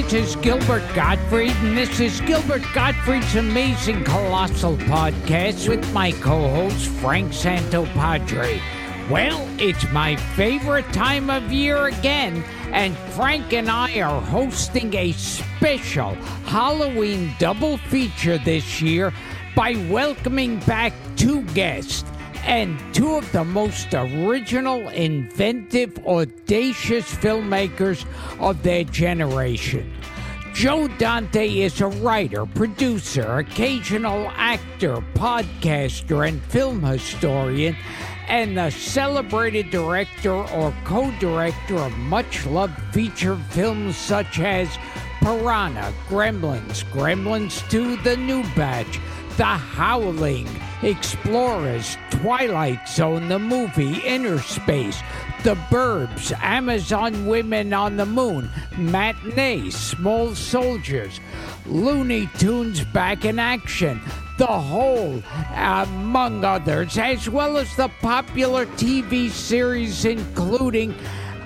This is Gilbert Gottfried, and this is Gilbert Gottfried's Amazing Colossal Podcast with my co host, Frank Santopadre. Well, it's my favorite time of year again, and Frank and I are hosting a special Halloween double feature this year by welcoming back two guests and two of the most original, inventive, audacious filmmakers of their generation. Joe Dante is a writer, producer, occasional actor, podcaster, and film historian, and the celebrated director or co director of much loved feature films such as Piranha, Gremlins, Gremlins 2, The New Batch, The Howling, Explorers, Twilight Zone, the movie, Innerspace, The Burbs, Amazon Women on the Moon, Matinee, Small Soldiers, Looney Tunes Back in Action, The Hole, among others, as well as the popular TV series including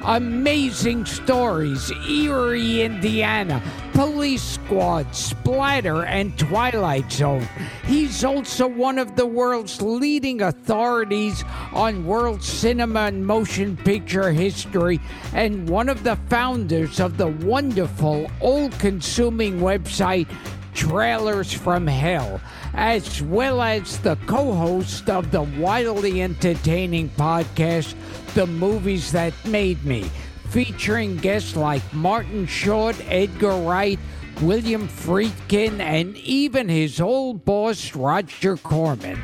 Amazing Stories, Eerie, Indiana, Police Squad, Splatter, and Twilight Zone. He's also one of the world's leading authorities on world cinema and motion picture history, and one of the founders of the wonderful, all consuming website Trailers from Hell, as well as the co host of the wildly entertaining podcast, The Movies That Made Me, featuring guests like Martin Short, Edgar Wright, William Friedkin, and even his old boss, Roger Corman.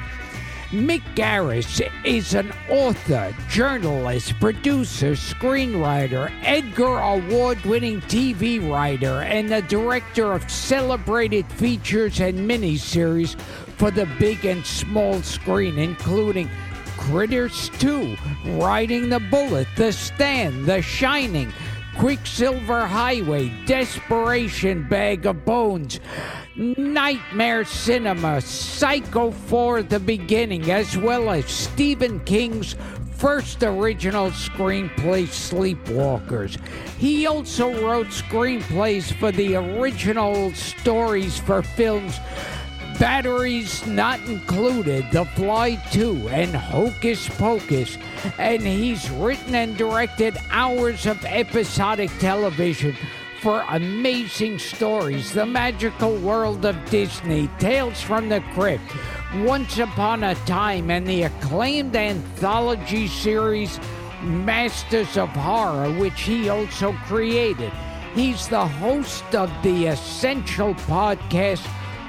Mick Garris is an author, journalist, producer, screenwriter, Edgar Award winning TV writer, and the director of celebrated features and miniseries for the big and small screen, including Critters 2, Riding the Bullet, The Stand, The Shining, Quicksilver Highway, Desperation Bag of Bones. Nightmare Cinema, Psycho 4 The Beginning, as well as Stephen King's first original screenplay, Sleepwalkers. He also wrote screenplays for the original stories for films Batteries Not Included, The Fly 2, and Hocus Pocus. And he's written and directed hours of episodic television for amazing stories The Magical World of Disney, Tales from the Crypt, Once Upon a Time, and the acclaimed anthology series Masters of Horror, which he also created. He's the host of the essential podcast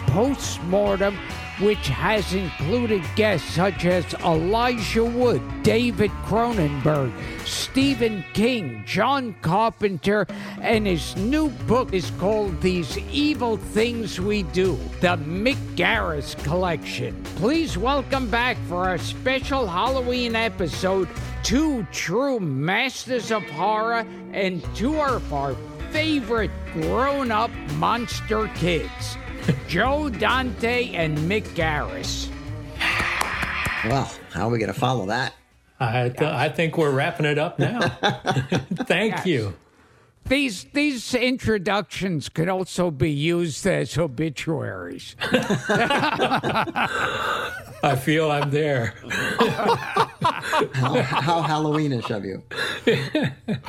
Postmortem, which has included guests such as Elijah Wood, David Cronenberg, Stephen King, John Carpenter, and his new book is called These Evil Things We Do, the Mick Garris Collection. Please welcome back for our special Halloween episode two true masters of horror and two of our favorite grown up monster kids. Joe Dante and Mick Garris. Well, how are we going to follow that? I, th- I think we're wrapping it up now. Thank yes. you. These these introductions could also be used as obituaries. I feel I'm there. how, how Halloweenish of you.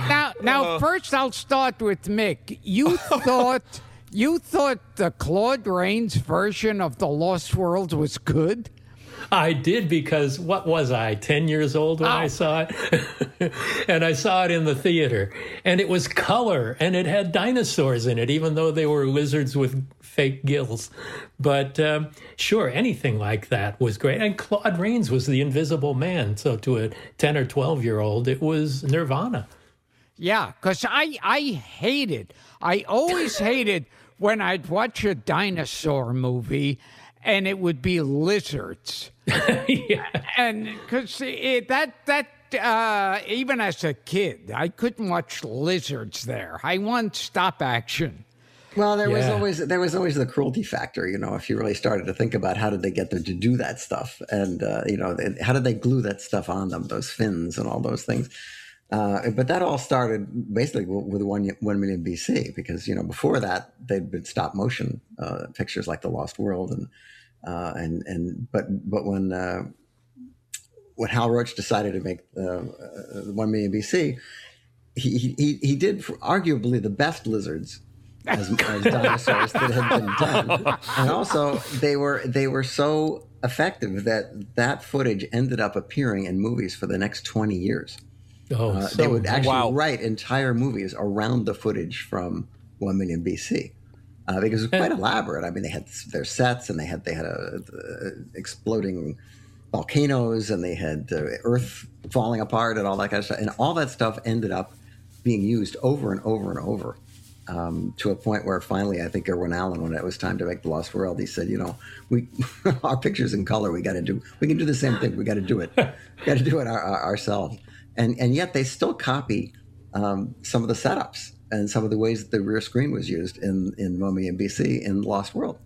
Now, now, uh. first I'll start with Mick. You thought you thought the Claude Rains version of The Lost World was good? I did because what was I, 10 years old when oh. I saw it? and I saw it in the theater. And it was color and it had dinosaurs in it, even though they were lizards with fake gills. But um, sure, anything like that was great. And Claude Rains was the invisible man. So to a 10 or 12 year old, it was nirvana. Yeah, because I, I hated, I always hated when I'd watch a dinosaur movie and it would be lizards. yeah. And because that, that, uh, even as a kid, I couldn't watch lizards there. I want stop action. Well, there yeah. was always there was always the cruelty factor, you know. If you really started to think about how did they get them to do that stuff, and uh, you know, how did they glue that stuff on them, those fins and all those things. Uh, but that all started basically with one one million BC because you know before that they'd been stop motion uh, pictures like The Lost World and uh, and and but but when uh, when Hal Roach decided to make uh, one million BC, he, he he did arguably the best lizards as, as dinosaurs that had been done, and also they were they were so effective that that footage ended up appearing in movies for the next twenty years. Oh, uh, so they would actually wow. write entire movies around the footage from 1 million BC. Uh, because it was quite elaborate. I mean, they had their sets, and they had they had a, a exploding volcanoes, and they had uh, Earth falling apart, and all that kind of stuff. And all that stuff ended up being used over and over and over, um, to a point where finally, I think Irwin Allen, when it was time to make the Lost World, he said, "You know, we our pictures in color. We got to do. We can do the same thing. We got to do it. we got to do it our, our, ourselves." And and yet they still copy um, some of the setups and some of the ways that the rear screen was used in in Mummy and BC in Lost World,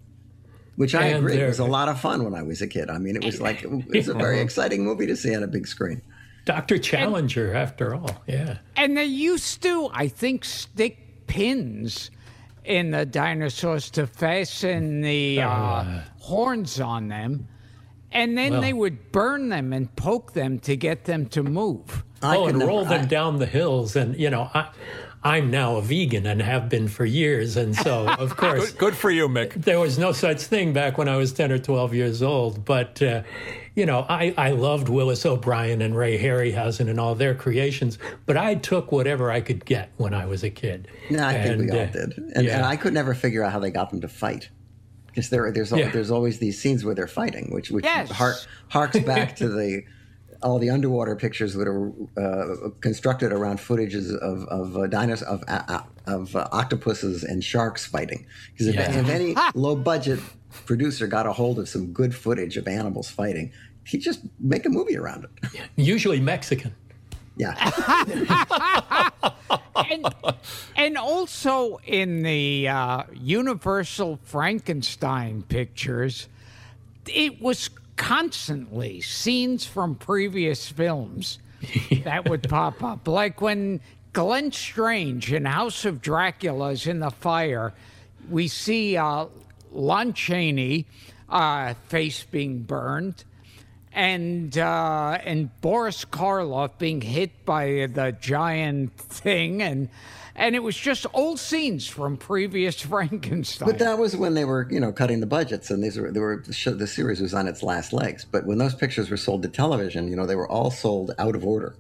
which I and agree was a lot of fun when I was a kid. I mean, it was like it was a very exciting movie to see on a big screen. Dr. Challenger, and, after all, yeah. And they used to, I think, stick pins in the dinosaurs to fasten the uh, uh, horns on them and then well, they would burn them and poke them to get them to move. I oh, and roll them I, down the hills. And, you know, I, I'm now a vegan and have been for years. And so, of course. good, good, for you, Mick. There was no such thing back when I was 10 or 12 years old. But, uh, you know, I, I loved Willis O'Brien and Ray Harryhausen and all their creations, but I took whatever I could get when I was a kid. No, I and, think we all uh, did. And, yeah. and I could never figure out how they got them to fight because there there's yeah. there's always these scenes where they're fighting, which which yes. har- harks back to the all the underwater pictures that are uh, constructed around footages of of uh, dinos- of uh, of uh, octopuses and sharks fighting. Because if, yeah. if any low budget producer got a hold of some good footage of animals fighting, he'd just make a movie around it. Usually Mexican. Yeah. and, and, also in the uh, Universal Frankenstein pictures, it was constantly scenes from previous films that would pop up. Like when Glenn Strange in House of Dracula is in the fire, we see uh, Lon Chaney uh, face being burned and uh, and Boris Karloff being hit by the giant thing, and and it was just old scenes from previous Frankenstein. But that was when they were, you know, cutting the budgets, and these were, they were the, show, the series was on its last legs. But when those pictures were sold to television, you know, they were all sold out of order.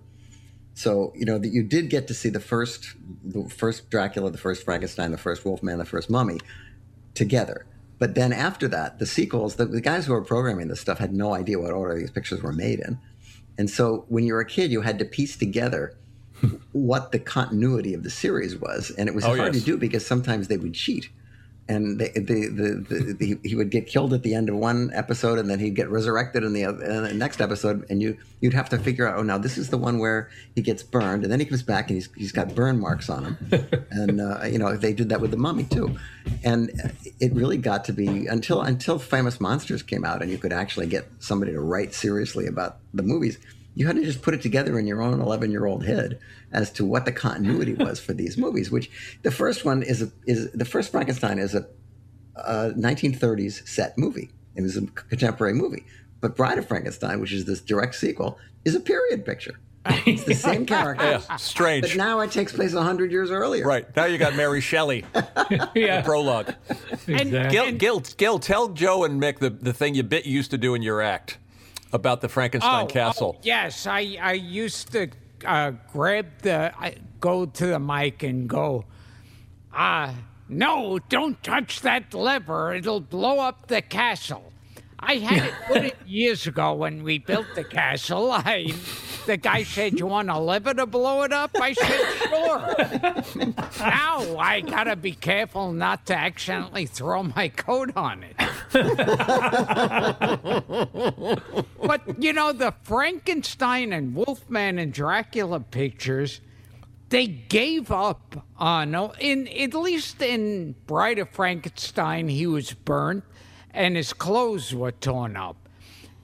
So you know that you did get to see the first, the first Dracula, the first Frankenstein, the first Wolfman, the first Mummy, together. But then after that, the sequels, the, the guys who were programming this stuff had no idea what order these pictures were made in. And so when you were a kid, you had to piece together what the continuity of the series was. And it was oh, hard yes. to do because sometimes they would cheat and the, the, the, the, he would get killed at the end of one episode and then he'd get resurrected in the, in the, next episode and you you'd have to figure out oh now this is the one where he gets burned and then he comes back and he's, he's got burn marks on him and uh, you know they did that with the mummy too and it really got to be until until famous monsters came out and you could actually get somebody to write seriously about the movies you had to just put it together in your own 11 year old head as to what the continuity was for these movies which the first one is a, is the first frankenstein is a, a 1930s set movie it was a contemporary movie but bride of frankenstein which is this direct sequel is a period picture it's the same character. Yeah, strange. But now it takes place 100 years earlier. Right. Now you got Mary Shelley. yeah. prologue. Exactly. Gil, Gil, Gil, tell Joe and Mick the, the thing you bit used to do in your act about the Frankenstein oh, castle. Oh, yes, I, I used to uh, grab the, I go to the mic and go, ah, uh, no, don't touch that lever. It'll blow up the castle. I had it put it years ago when we built the castle. I, the guy said, "You want a lever to blow it up?" I said, "Sure." now I gotta be careful not to accidentally throw my coat on it. but you know, the Frankenstein and Wolfman and Dracula pictures, they gave up on. In at least in Bride of Frankenstein, he was burnt and his clothes were torn up.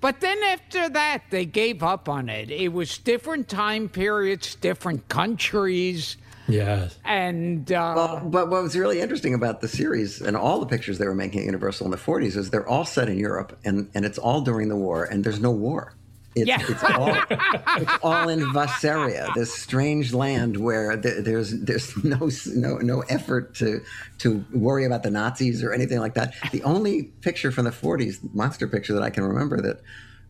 But then after that, they gave up on it. It was different time periods, different countries. Yes. And uh, well, but what was really interesting about the series and all the pictures they were making at Universal in the 40s is they're all set in Europe and, and it's all during the war and there's no war. It's, yeah. it's, all, it's all in Vasaria, this strange land where there's there's no no no effort to to worry about the Nazis or anything like that. The only picture from the 40s, monster picture that I can remember that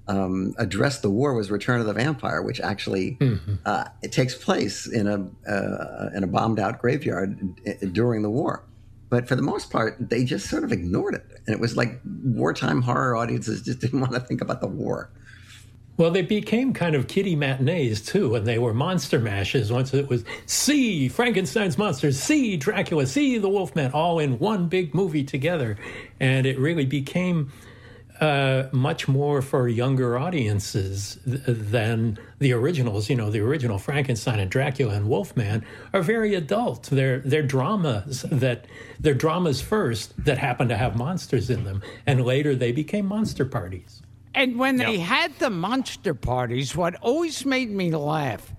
um, addressed the war was Return of the Vampire, which actually mm-hmm. uh, it takes place in a uh, in a bombed out graveyard during the war. But for the most part, they just sort of ignored it, and it was like wartime horror audiences just didn't want to think about the war. Well, they became kind of kiddie matinees too, and they were monster mashes. Once it was see Frankenstein's monsters, see Dracula, see the Wolfman, all in one big movie together, and it really became uh, much more for younger audiences th- than the originals. You know, the original Frankenstein and Dracula and Wolfman are very adult. They're they're dramas that they're dramas first that happen to have monsters in them, and later they became monster parties. And when they yep. had the monster parties, what always made me laugh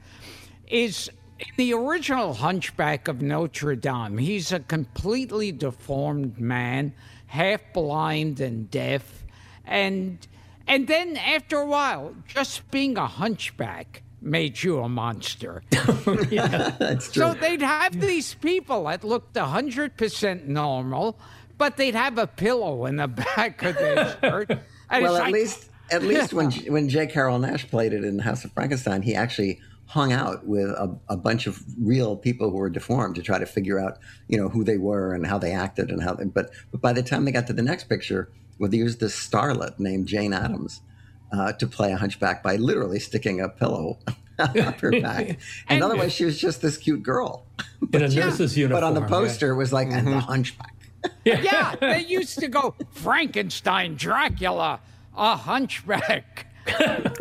is in the original Hunchback of Notre Dame. He's a completely deformed man, half blind and deaf and and then after a while, just being a hunchback made you a monster. yeah, that's true. So they'd have these people that looked hundred percent normal, but they'd have a pillow in the back of their shirt. Well, at like, least at least when when J. Carrol Naish played it in House of Frankenstein, he actually hung out with a, a, bunch of real people who were deformed to try to figure out, you know, who they were and how they acted and how. They, but but by the time they got to the next picture, well, they used this starlet named Jane Adams uh, to play a hunchback by literally sticking a pillow up her back. and, and otherwise, she was just this cute girl. but, in a nurse's uniform. But on the poster, it was like, mm-hmm. and the hunchback. yeah, they used to go Frankenstein, Dracula, a hunchback. and,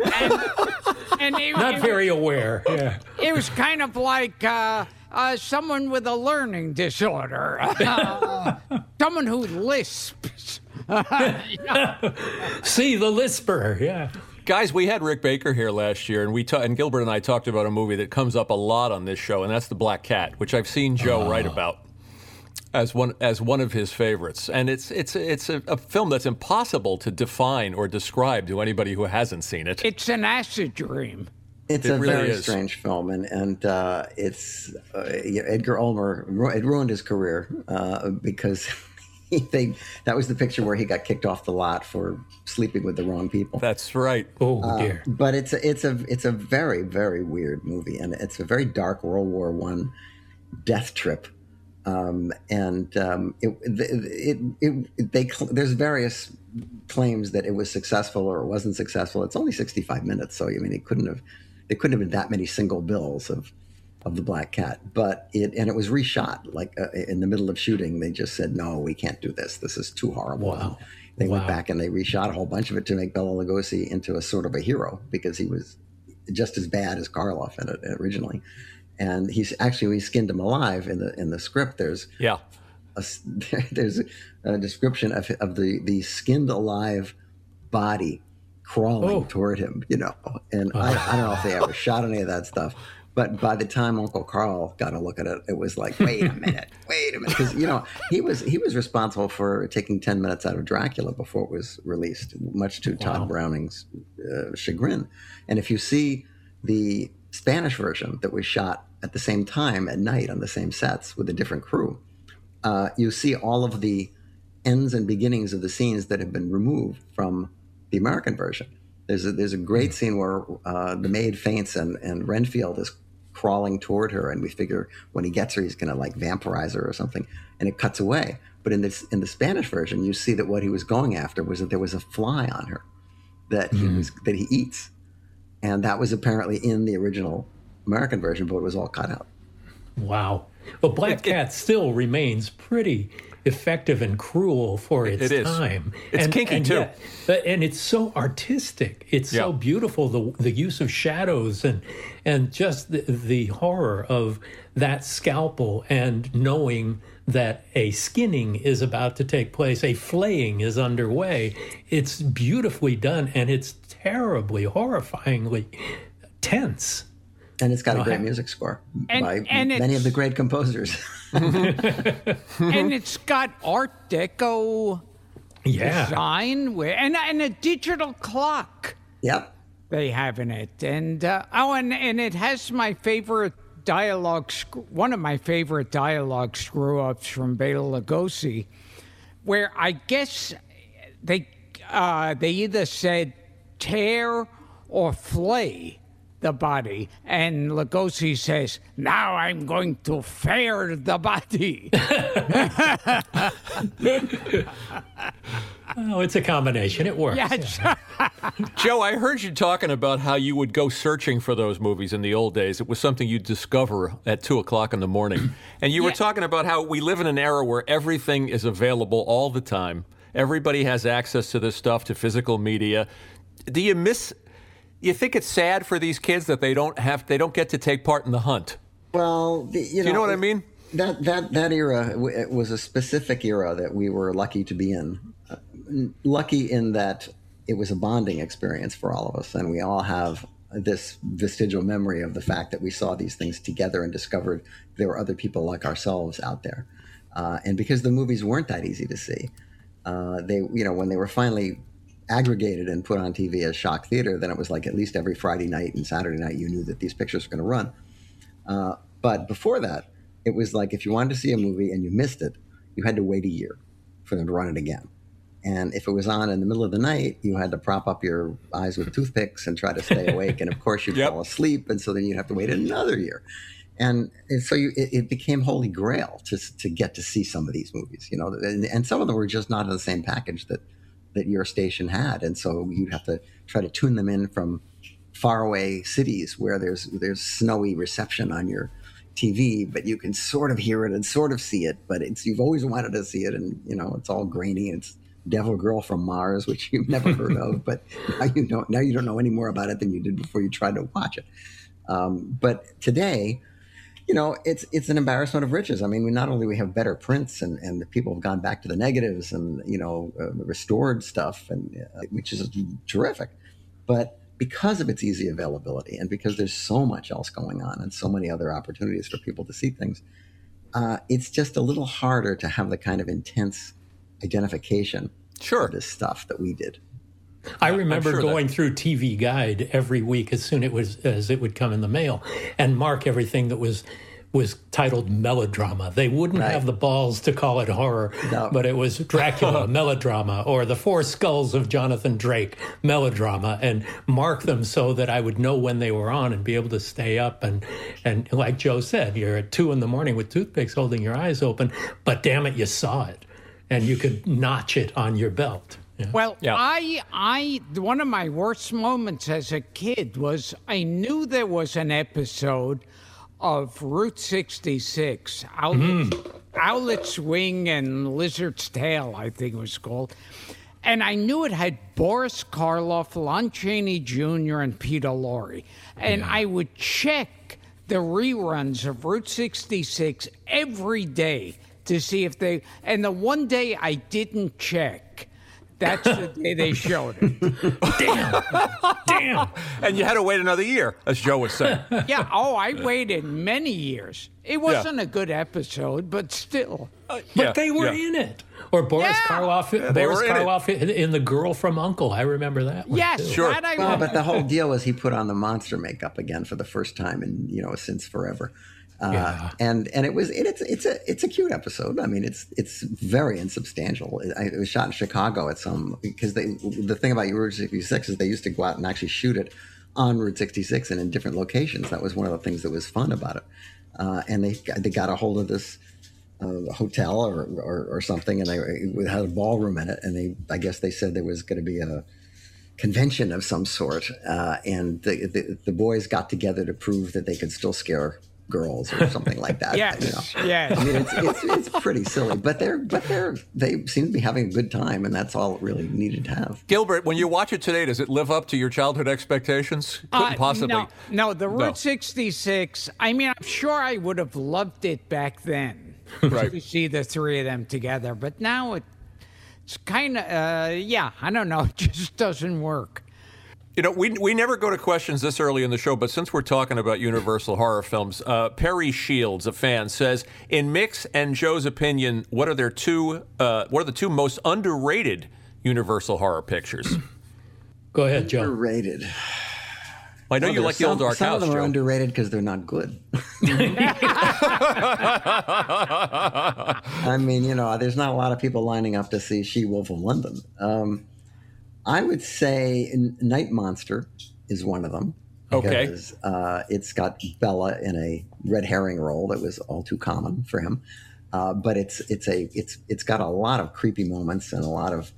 and it, not it, very aware. Yeah, it was kind of like uh, uh, someone with a learning disorder, uh, someone who lisps. See the Lisper, yeah. Guys, we had Rick Baker here last year, and we ta- and Gilbert and I talked about a movie that comes up a lot on this show, and that's The Black Cat, which I've seen Joe write about as one as one of his favorites. And it's it's it's a, a, film that's impossible to define or describe to anybody who hasn't seen it. It's an acid dream. It's it a really very is. strange film, and and uh, it's uh, Edgar Ulmer. It ruined his career uh, because they that was the picture where he got kicked off the lot for sleeping with the wrong people. That's right. Oh uh, dear. But it's a, it's a it's a very very weird movie, and it's a very dark World War One death trip. Um, and um, it, it, it, it, they there's various claims that it was successful or it wasn't successful. It's only 65 minutes, so I mean, it couldn't have there couldn't have been that many single bills of of the Black Cat, but it and it was reshot. Like uh, in the middle of shooting, they just said, "No, we can't do this. This is too horrible." Wow. They wow. went back and they reshot a whole bunch of it to make Bela Lugosi into a sort of a hero because he was just as bad as Karloff in it originally. And he's actually we skinned him alive in the in the script. There's yeah, a, there's a description of of the the skinned alive body crawling oh. toward him, you know. And I, I don't know if they ever shot any of that stuff, but by the time Uncle Carl got a look at it, it was like, wait a minute, wait a minute, because you know he was he was responsible for taking ten minutes out of Dracula before it was released, much to wow. Tod Browning's uh, chagrin. And if you see the Spanish version that was shot at the same time at night on the same sets with a different crew, uh, you see all of the ends and beginnings of the scenes that have been removed from the American version. There's a, there's a great hmm. scene where uh, the maid faints and, and Renfield is crawling toward her, and we figure when he gets her, he's going to like vampirize her or something, and it cuts away. But in this in the Spanish version, you see that what he was going after was that there was a fly on her that he was that he eats, and that was apparently in the original American version, but it was all cut out. Wow. But Black Cat still remains pretty effective and cruel for its it time. It's and, kinky and too, yet, and it's so artistic. It's yeah. so beautiful. The the use of shadows and and just the, the horror of that scalpel and knowing that a skinning is about to take place, a flaying is underway. It's beautifully done, and it's terribly, horrifyingly tense. And it's got a great music score And- by and many of the great composers. and it's got Art Deco Yeah. design with, and, and a digital clock yep. they have in it. And uh, oh, and, and it has my favorite dialogue, sc- one of my favorite dialogue screw ups from Bela Lugosi, where I guess they uh, they either said tear or flay the body, and Lugosi says, "Now I'm going to fare the body." Oh, it's a combination. It works. yes. Joe, I heard you talking about how you would go searching for those movies in the old days. It was something you'd discover at two o'clock in the morning. And you were Yeah. talking about how we live in an era where everything is available all the time. Everybody has access to this stuff, to physical media. Do you miss? You think it's sad for these kids that they don't have, they don't get to take part in the hunt? Well, the, you know, Do you know what I mean? That that that era it was a specific era that we were lucky to be in. Uh, lucky in that it was a bonding experience for all of us, and we all have this vestigial memory of the fact that we saw these things together and discovered there were other people like ourselves out there. Uh, and because the movies weren't that easy to see, uh, they you know when they were finally aggregated and put on TV as shock theater, then it was like at least every Friday night and Saturday night you knew that these pictures were going to run. Uh, but before that, it was like if you wanted to see a movie and you missed it, you had to wait a year for them to run it again. And if it was on in the middle of the night, you had to prop up your eyes with toothpicks and try to stay awake. and of course, you'd Yep. fall asleep. And so then you'd have to wait another year. And, and so you, it, it became holy grail to, to get to see some of these movies, you know, and, and some of them were just not in the same package that, that your station had. And so you'd have to try to tune them in from faraway cities where there's there's snowy reception on your TV, but you can sort of hear it and sort of see it, but it's you've always wanted to see it, and you know it's all grainy. It's Devil Girl from Mars, which you've never heard of, but now you don't now you don't know any more about it than you did before you tried to watch it. Um, but today, you know, it's it's an embarrassment of riches. I mean, we not only we have better prints, and and the people have gone back to the negatives and you know uh, restored stuff, and uh, which is terrific, but because of its easy availability and because there's so much else going on and so many other opportunities for people to see things, uh, it's just a little harder to have the kind of intense identification Sure. of this stuff that we did. I remember sure that- going through TV Guide every week as soon it was as it would come in the mail and mark everything that was was titled melodrama. They wouldn't Right. have the balls to call it horror, No. but it was Dracula melodrama or The Four Skulls of Jonathan Drake melodrama and mark them so that I would know when they were on and be able to stay up and and like Joe said, you're at two in the morning with toothpicks holding your eyes open, but damn it, you saw it. And you could notch it on your belt. Yeah. Well, Yeah. I, I, one of my worst moments as a kid was I knew there was an episode of Route 66, Owlet's, hmm. Owlet's Wing and Lizard's Tail, I think it was called. And I knew it had Boris Karloff, Lon Chaney Jr., and Peter Lorre. And I would check the reruns of Route 66 every day to see if they. And the one day I didn't check, that's the day they showed it. damn. Damn. And you had to wait another year, as Joe was saying. Yeah. Oh, I waited many years. It wasn't a good episode, but still. Uh, but Yeah, they were yeah. in it. Or Boris Yeah. Karloff, they Boris in. Karloff in, in The Girl from Uncle. I remember that one. Yes, too. Sure. that I Well, but the whole deal was he put on the monster makeup again for the first time in you know since forever. Uh, Yeah. and and it was it, it's it's a it's a cute episode. I mean, it's it's very insubstantial. It, it was shot in Chicago at some because they the thing about Route 66 is they used to go out and actually shoot it on Route 66 and in different locations. That was one of the things that was fun about it. Uh, and they they got a hold of this uh, hotel or, or or something, and they it had a ballroom in it. And they I guess they said there was going to be a convention of some sort, uh, and the, the the boys got together to prove that they could still scare girls or something like that. yes, you know. yes. I mean, it's, it's, it's pretty silly, but they're but they're they seem to be having a good time, and that's all it really needed to have. Gilbert, when you watch it today, does it live up to your childhood expectations? Couldn't Uh, possibly. No, no, the Route No. 66, I mean, I'm sure I would have loved it back then Right. to see the three of them together. But now it, it's kind of, uh, yeah, I don't know. It just doesn't work. You know, we, we never go to questions this early in the show, but since we're talking about Universal horror films, uh, Perry Shields, a fan, says, in Mick's and Joe's opinion, what are their two? Uh, what are the two most underrated Universal horror pictures? Go ahead, Joe. Underrated. I know Well, you there's like the old some, Dark some House, of them are Joe. underrated because they're not good. I mean, you know, there's not a lot of people lining up to see She Wolf of London. Um, I would say Night Monster is one of them. Okay. Because, uh, it's got Bela in a red herring role that was all too common for him. Uh, but it's it's a it's it's got a lot of creepy moments and a lot of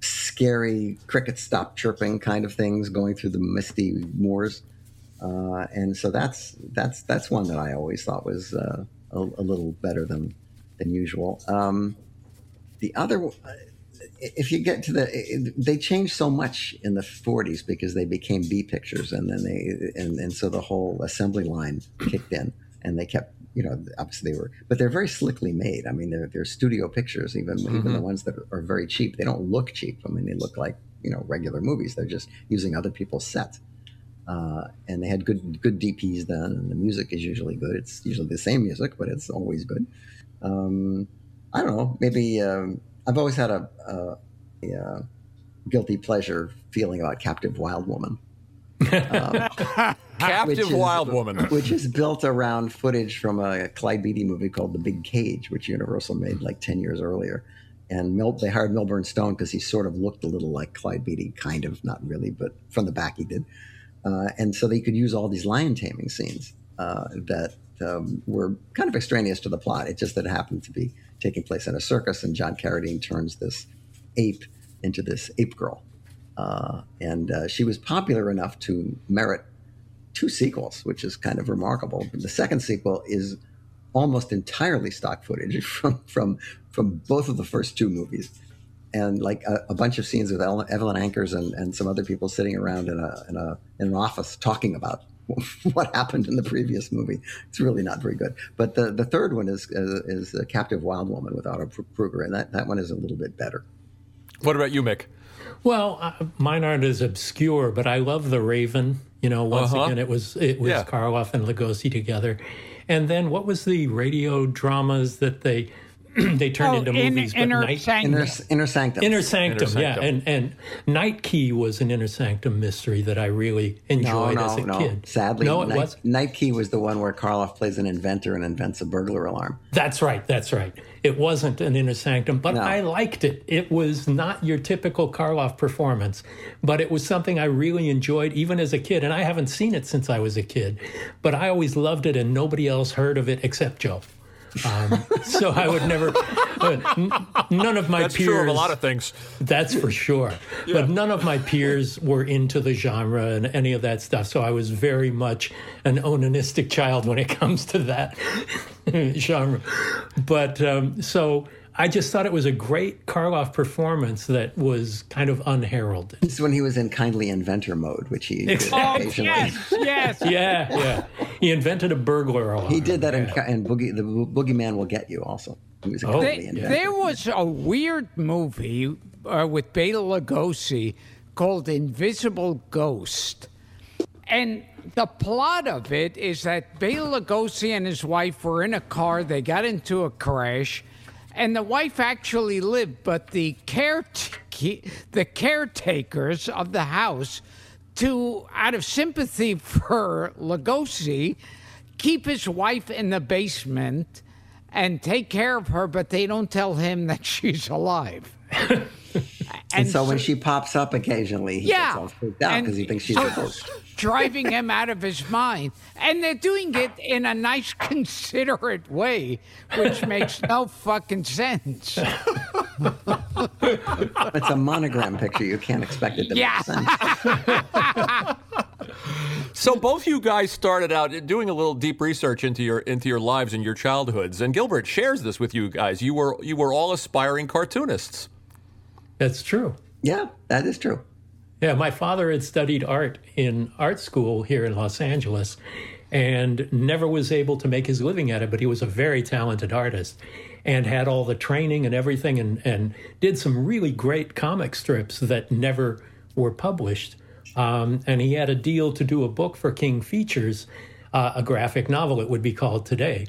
scary cricket stop chirping kind of things going through the misty moors. Uh, and so that's that's that's one that I always thought was uh, a, a little better than than usual. Um, the other, uh, if you get to the, they changed so much in the 40s because they became B pictures, and then they and, and so the whole assembly line kicked in, and they kept. You know, obviously they were, but they're very slickly made. I mean, they're, they're studio pictures, even even the ones that are very cheap. They don't look cheap. I mean, they look like you know regular movies. They're just using other people's sets uh, and they had good good DPs then, and the music is usually good. It's usually the same music, but it's always good. Um, I don't know. Maybe um, I've always had a, a, a, uh guilty pleasure feeling about Captive Wild Woman, Captive which is- Wild Woman. which is built around footage from a Clyde Beatty movie called The Big Cage, which Universal made like ten years earlier. And Mil- they hired Milburn Stone because he sort of looked a little like Clyde Beatty, kind of, not really, but from the back he did. Uh, and so they could use all these lion taming scenes uh, that um, were kind of extraneous to the plot. It just that it happened to be taking place in a circus, and John Carradine turns this ape into this ape girl. Uh, and uh, she was popular enough to merit two sequels, which is kind of remarkable. The second sequel is almost entirely stock footage from from from both of the first two movies, and like a, a bunch of scenes with Evelyn Ankers and, and some other people sitting around in a in a in an office talking about what happened in the previous movie. It's really not very good. But the the third one is uh, is a Captive Wild Woman with Otto Kruger, and that that one is a little bit better. What about you, Mick? Well, uh, mine aren't as obscure, but I love The Raven. You know, once Uh-huh. again, it was it was Yeah. Karloff and Lugosi together, and then what was the radio dramas that they they turned Oh, into in, movies? but inner night, sanctum. Inner, inner Sanctum. Inner Sanctum, Inner yeah, and and Night Key was an Inner Sanctum mystery that I really no, enjoyed no, as a no. kid. Sadly, no, it Night, was. Night Key was the one where Karloff plays an inventor and invents a burglar alarm. That's right. That's right. It wasn't an inner sanctum, but No. I liked it. It was not your typical Karloff performance, but it was something I really enjoyed even as a kid. And I haven't seen it since I was a kid, but I always loved it, and nobody else heard of it except Joe. Um, so I would never. uh, none of my That's peers. true of a lot of things. That's for sure. But none of my peers were into the genre and any of that stuff. So I was very much an onanistic child when it comes to that genre. But um, so I just thought it was a great Karloff performance that was kind of unheralded. This is when he was in kindly inventor mode, which he did Exactly. Oh, occasionally. yes, yes. Yeah, yeah. He invented a burglar alarm. He did that in, in Boogie. The Bo- Boogeyman will get you. Also, he was a Oh. kindly There, inventor. there was a weird movie uh, with Bela Lugosi called Invisible Ghost. And the plot of it is that Bela Lugosi and his wife were in a car. They got into a crash, and the wife actually lived, but the care the caretakers of the house, to out of sympathy for Lugosi, keep his wife in the basement and take care of her, but they don't tell him that she's alive. and so when she pops up occasionally, he Yeah. gets all freaked out because he thinks she's so a ghost. Driving him out of his mind. And they're doing it in a nice, considerate way, which makes no fucking sense. It's a monogram picture. You can't expect it to Yeah. make sense. So both you guys started out doing a little deep research into your into your lives and your childhoods, and Gilbert shares this with you guys. You were you were all aspiring cartoonists. That's true. Yeah, that is true. Yeah, my father had studied art in art school here in Los Angeles and never was able to make his living at it, but he was a very talented artist and had all the training and everything and, and did some really great comic strips that never were published. Um, and he had a deal to do a book for King Features, uh, a graphic novel, it would be called today.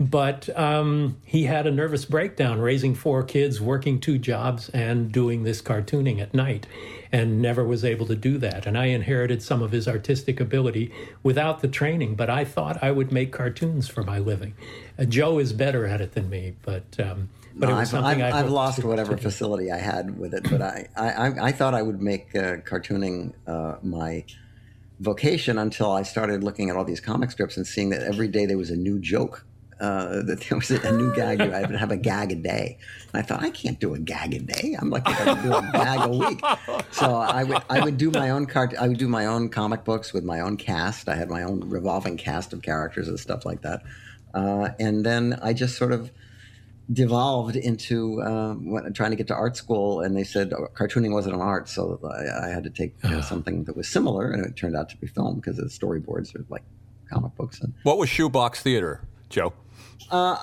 But um, he had a nervous breakdown raising four kids, working two jobs, and doing this cartooning at night, and never was able to do that. And I inherited some of his artistic ability without the training, but I thought I would make cartoons for my living. Uh, Joe is better at it than me, but. Um, but No, it was I've, something I've, I I've lost whatever facility I had with it, but I, I, I- I thought I would make uh, cartooning uh, my vocation until I started looking at all these comic strips and seeing that every day there was a new joke. Uh, that there was a new gag. I would have a gag a day, and I thought I can't do a gag a day. I'm like I could do a gag a week. So I would I would do my own cart. I would do my own comic books with my own cast. I had my own revolving cast of characters and stuff like that. Uh, and then I just sort of devolved into uh, what, trying to get to art school, and they said oh, cartooning wasn't an art, so I, I had to take you know, something that was similar, and it turned out to be film because the storyboards are like comic books. And What was Shoebox Theater, Joe? Uh,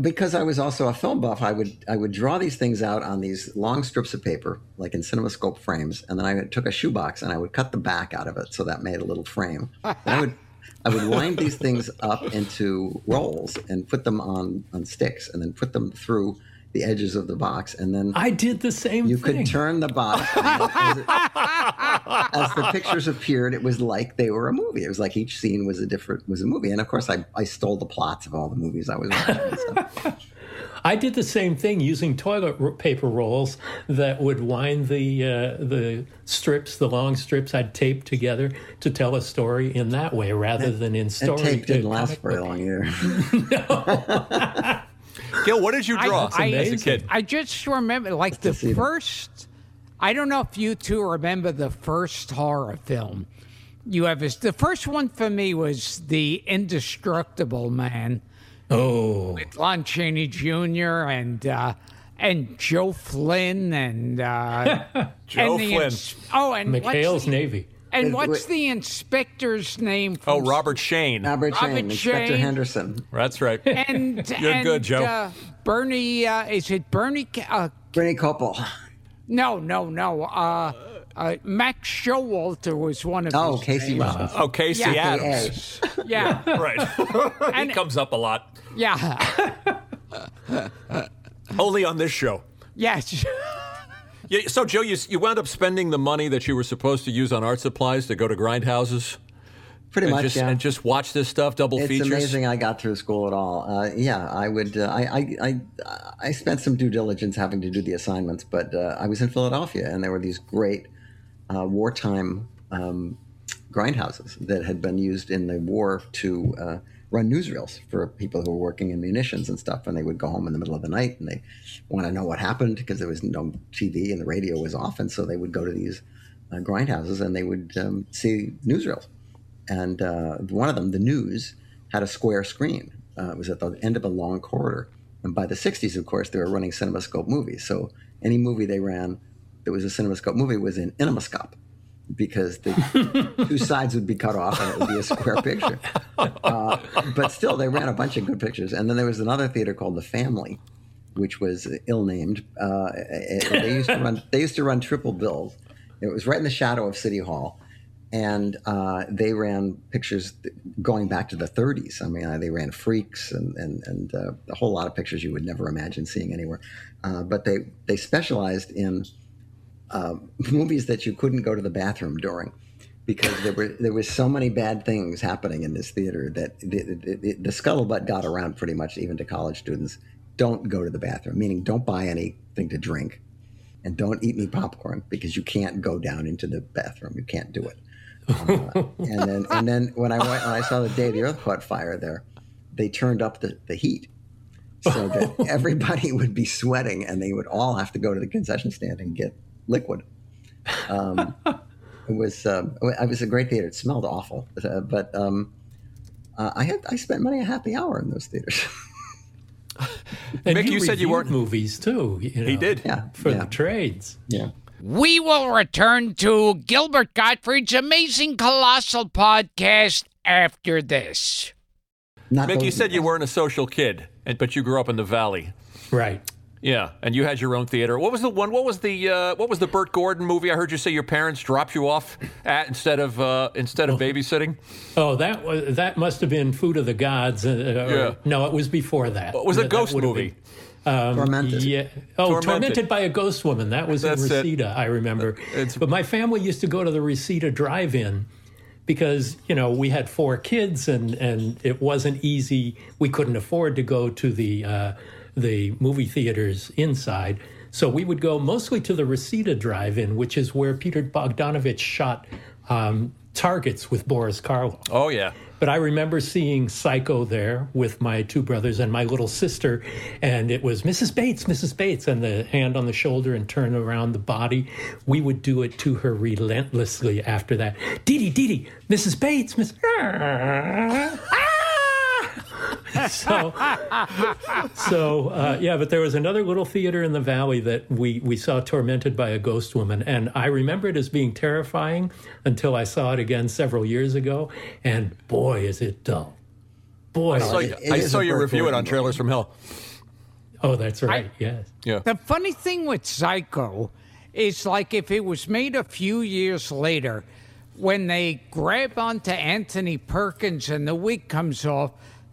because I was also a film buff, I would I would draw these things out on these long strips of paper, like in CinemaScope frames, and then I took a shoebox and I would cut the back out of it, so that made a little frame. And I would I would wind these things up into rolls and put them on on sticks, and then put them through the edges of the box, and then I did the same you thing. could turn the box as, it- as the pictures appeared it was like they were a movie it was like each scene was a different was a movie and of course i, I stole the plots of all the movies i was watching so. I did the same thing using toilet paper rolls that would wind the uh, the strips, the long strips I'd tape together to tell a story in that way rather than in story. and tape didn't last very long either Gil, what did you draw I- as a kid? I just remember, like the first. I don't know if you two remember the first horror film. You have this, the first one for me was the Indestructible Man, Oh, with Lon Chaney Jr. and uh, and Joe Flynn and uh, Joe and Flynn. ins- oh, and what's McHale's the- Navy. And Wait, what's wait. the inspector's name? Oh, Robert Shayne. robert Robert Shayne, inspector Shane. henderson That's right. And You're and, good, Joe. Uh, Bernie, uh, is it Bernie? Ca- Uh, Brittany Copel. No, no, no. Uh, uh, Max Showalter was one of Oh, his Casey names. Oh, Casey Yeah. Adams. Yeah, Right. he And- comes up a lot. yeah, Only on this show. yes. Yeah, so, Joe, you, you wound up spending the money that you were supposed to use on art supplies to go to grindhouses Pretty and much, just, yeah. and just watch this stuff, double it's features. It's amazing I got through school at all. Uh, yeah, I would. Uh, I, I I I spent some due diligence having to do the assignments, but uh, I was in Philadelphia, and there were these great uh, wartime um, grindhouses that had been used in the war to uh, run newsreels for people who were working in munitions and stuff. And they would go home in the middle of the night and they want to know what happened because there was no TV and the radio was off, and so they would go to these uh, grindhouses and they would um, see newsreels and uh, one of them, the news, had a square screen. Uh, it was at the end of a long corridor. And by the 60s, of course, they were running CinemaScope movies. So any movie they ran that was a CinemaScope movie was in Inemascope because the two sides would be cut off and it would be a square picture. Uh, but still, they ran a bunch of good pictures. And then there was another theater called The Family, which was ill-named. Uh, they used to run. They used to run triple bills. It was right in the shadow of City Hall, and uh, they ran pictures going back to the 30s. I mean, uh, they ran Freaks and and and uh, a whole lot of pictures you would never imagine seeing anywhere. Uh, but they they specialized in uh, movies that you couldn't go to the bathroom during. Because there were there was so many bad things happening in this theater that the, the, the, the scuttlebutt got around pretty much even to college students. Don't go to the bathroom, meaning don't buy anything to drink, and don't eat any popcorn because you can't go down into the bathroom. You can't do it. Uh, and then and then when I went, when I saw the day the Earth caught fire there, they turned up the, the heat so that everybody would be sweating and they would all have to go to the concession stand and get liquid. Um, it was um, it was a great theater. It smelled awful, uh, but um, uh, I had I spent many a happy hour in those theaters. And Mick, you said you weren't- movies too. you He did. yeah, for yeah, the trades. yeah. We will return to Gilbert Gottfried's amazing colossal podcast after this. Not Mick, you those- said you weren't a social kid, but you grew up in the valley. Right. Yeah, and you had your own theater. What was the one? What was the uh, what was the Bert Gordon movie? I heard you say your parents dropped you off at instead of uh, instead of babysitting. Oh, that was that must have been Food of the Gods. Uh, or- Yeah. No, it was before that. It was a That- that ghost would movie. been- Tormented. Yeah. Oh, Tormented. tormented. by a ghost woman. That was That's in it. Reseda, I remember. It's- but my family used to go to the Reseda Drive-In because you know we had four kids and and it wasn't easy. We couldn't afford to go to the uh, the movie theaters inside. So we would go mostly to the Reseda Drive-In, which is where Peter Bogdanovich shot um, Targets with Boris Karloff. Oh yeah. But I remember seeing Psycho there with my two brothers and my little sister, and it was Mrs. Bates, Mrs. Bates, and the hand on the shoulder and turn around the body. We would do it to her relentlessly after that. Dee Dee, Dee Dee, Mrs. Bates, Miss. so, so uh, yeah, but there was another little theater in the valley that we, we saw tormented by a ghost woman, and I remember it as being terrifying until I saw it again several years ago, and boy, is it dull. Boy, I saw, it- you, it I saw you review it on Trailers from Hell. oh, that's right, yes. Yeah. The funny thing with Psycho is like if it was made a few years later, when they grab onto Anthony Perkins and the wig comes off,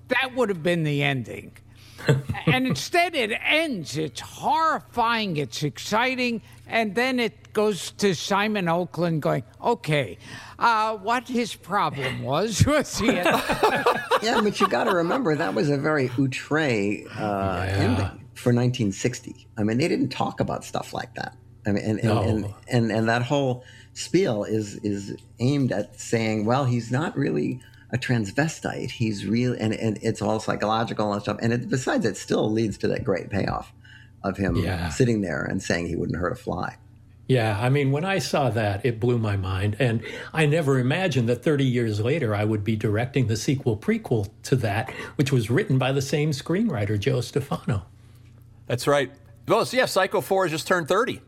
that would have been the ending. and instead, it ends. It's horrifying. It's exciting. And then it goes to Simon Oakland going, okay, uh, what his problem was, was he had yeah, but you got to remember that was a very outre uh, ending for 1960. I mean, they didn't talk about stuff like that. I mean, and and, No. and, and and that whole spiel is is aimed at saying, well, he's not really a transvestite. He's real, and, and it's all psychological and stuff. And it, besides, it still leads to that great payoff of him Yeah. sitting there and saying he wouldn't hurt a fly. Yeah, I mean, when I saw that, it blew my mind. And I never imagined that 30 years later I would be directing the sequel prequel to that, which was written by the same screenwriter, Joe Stefano. That's right. Well, so yeah, Psycho 4 has just turned 30.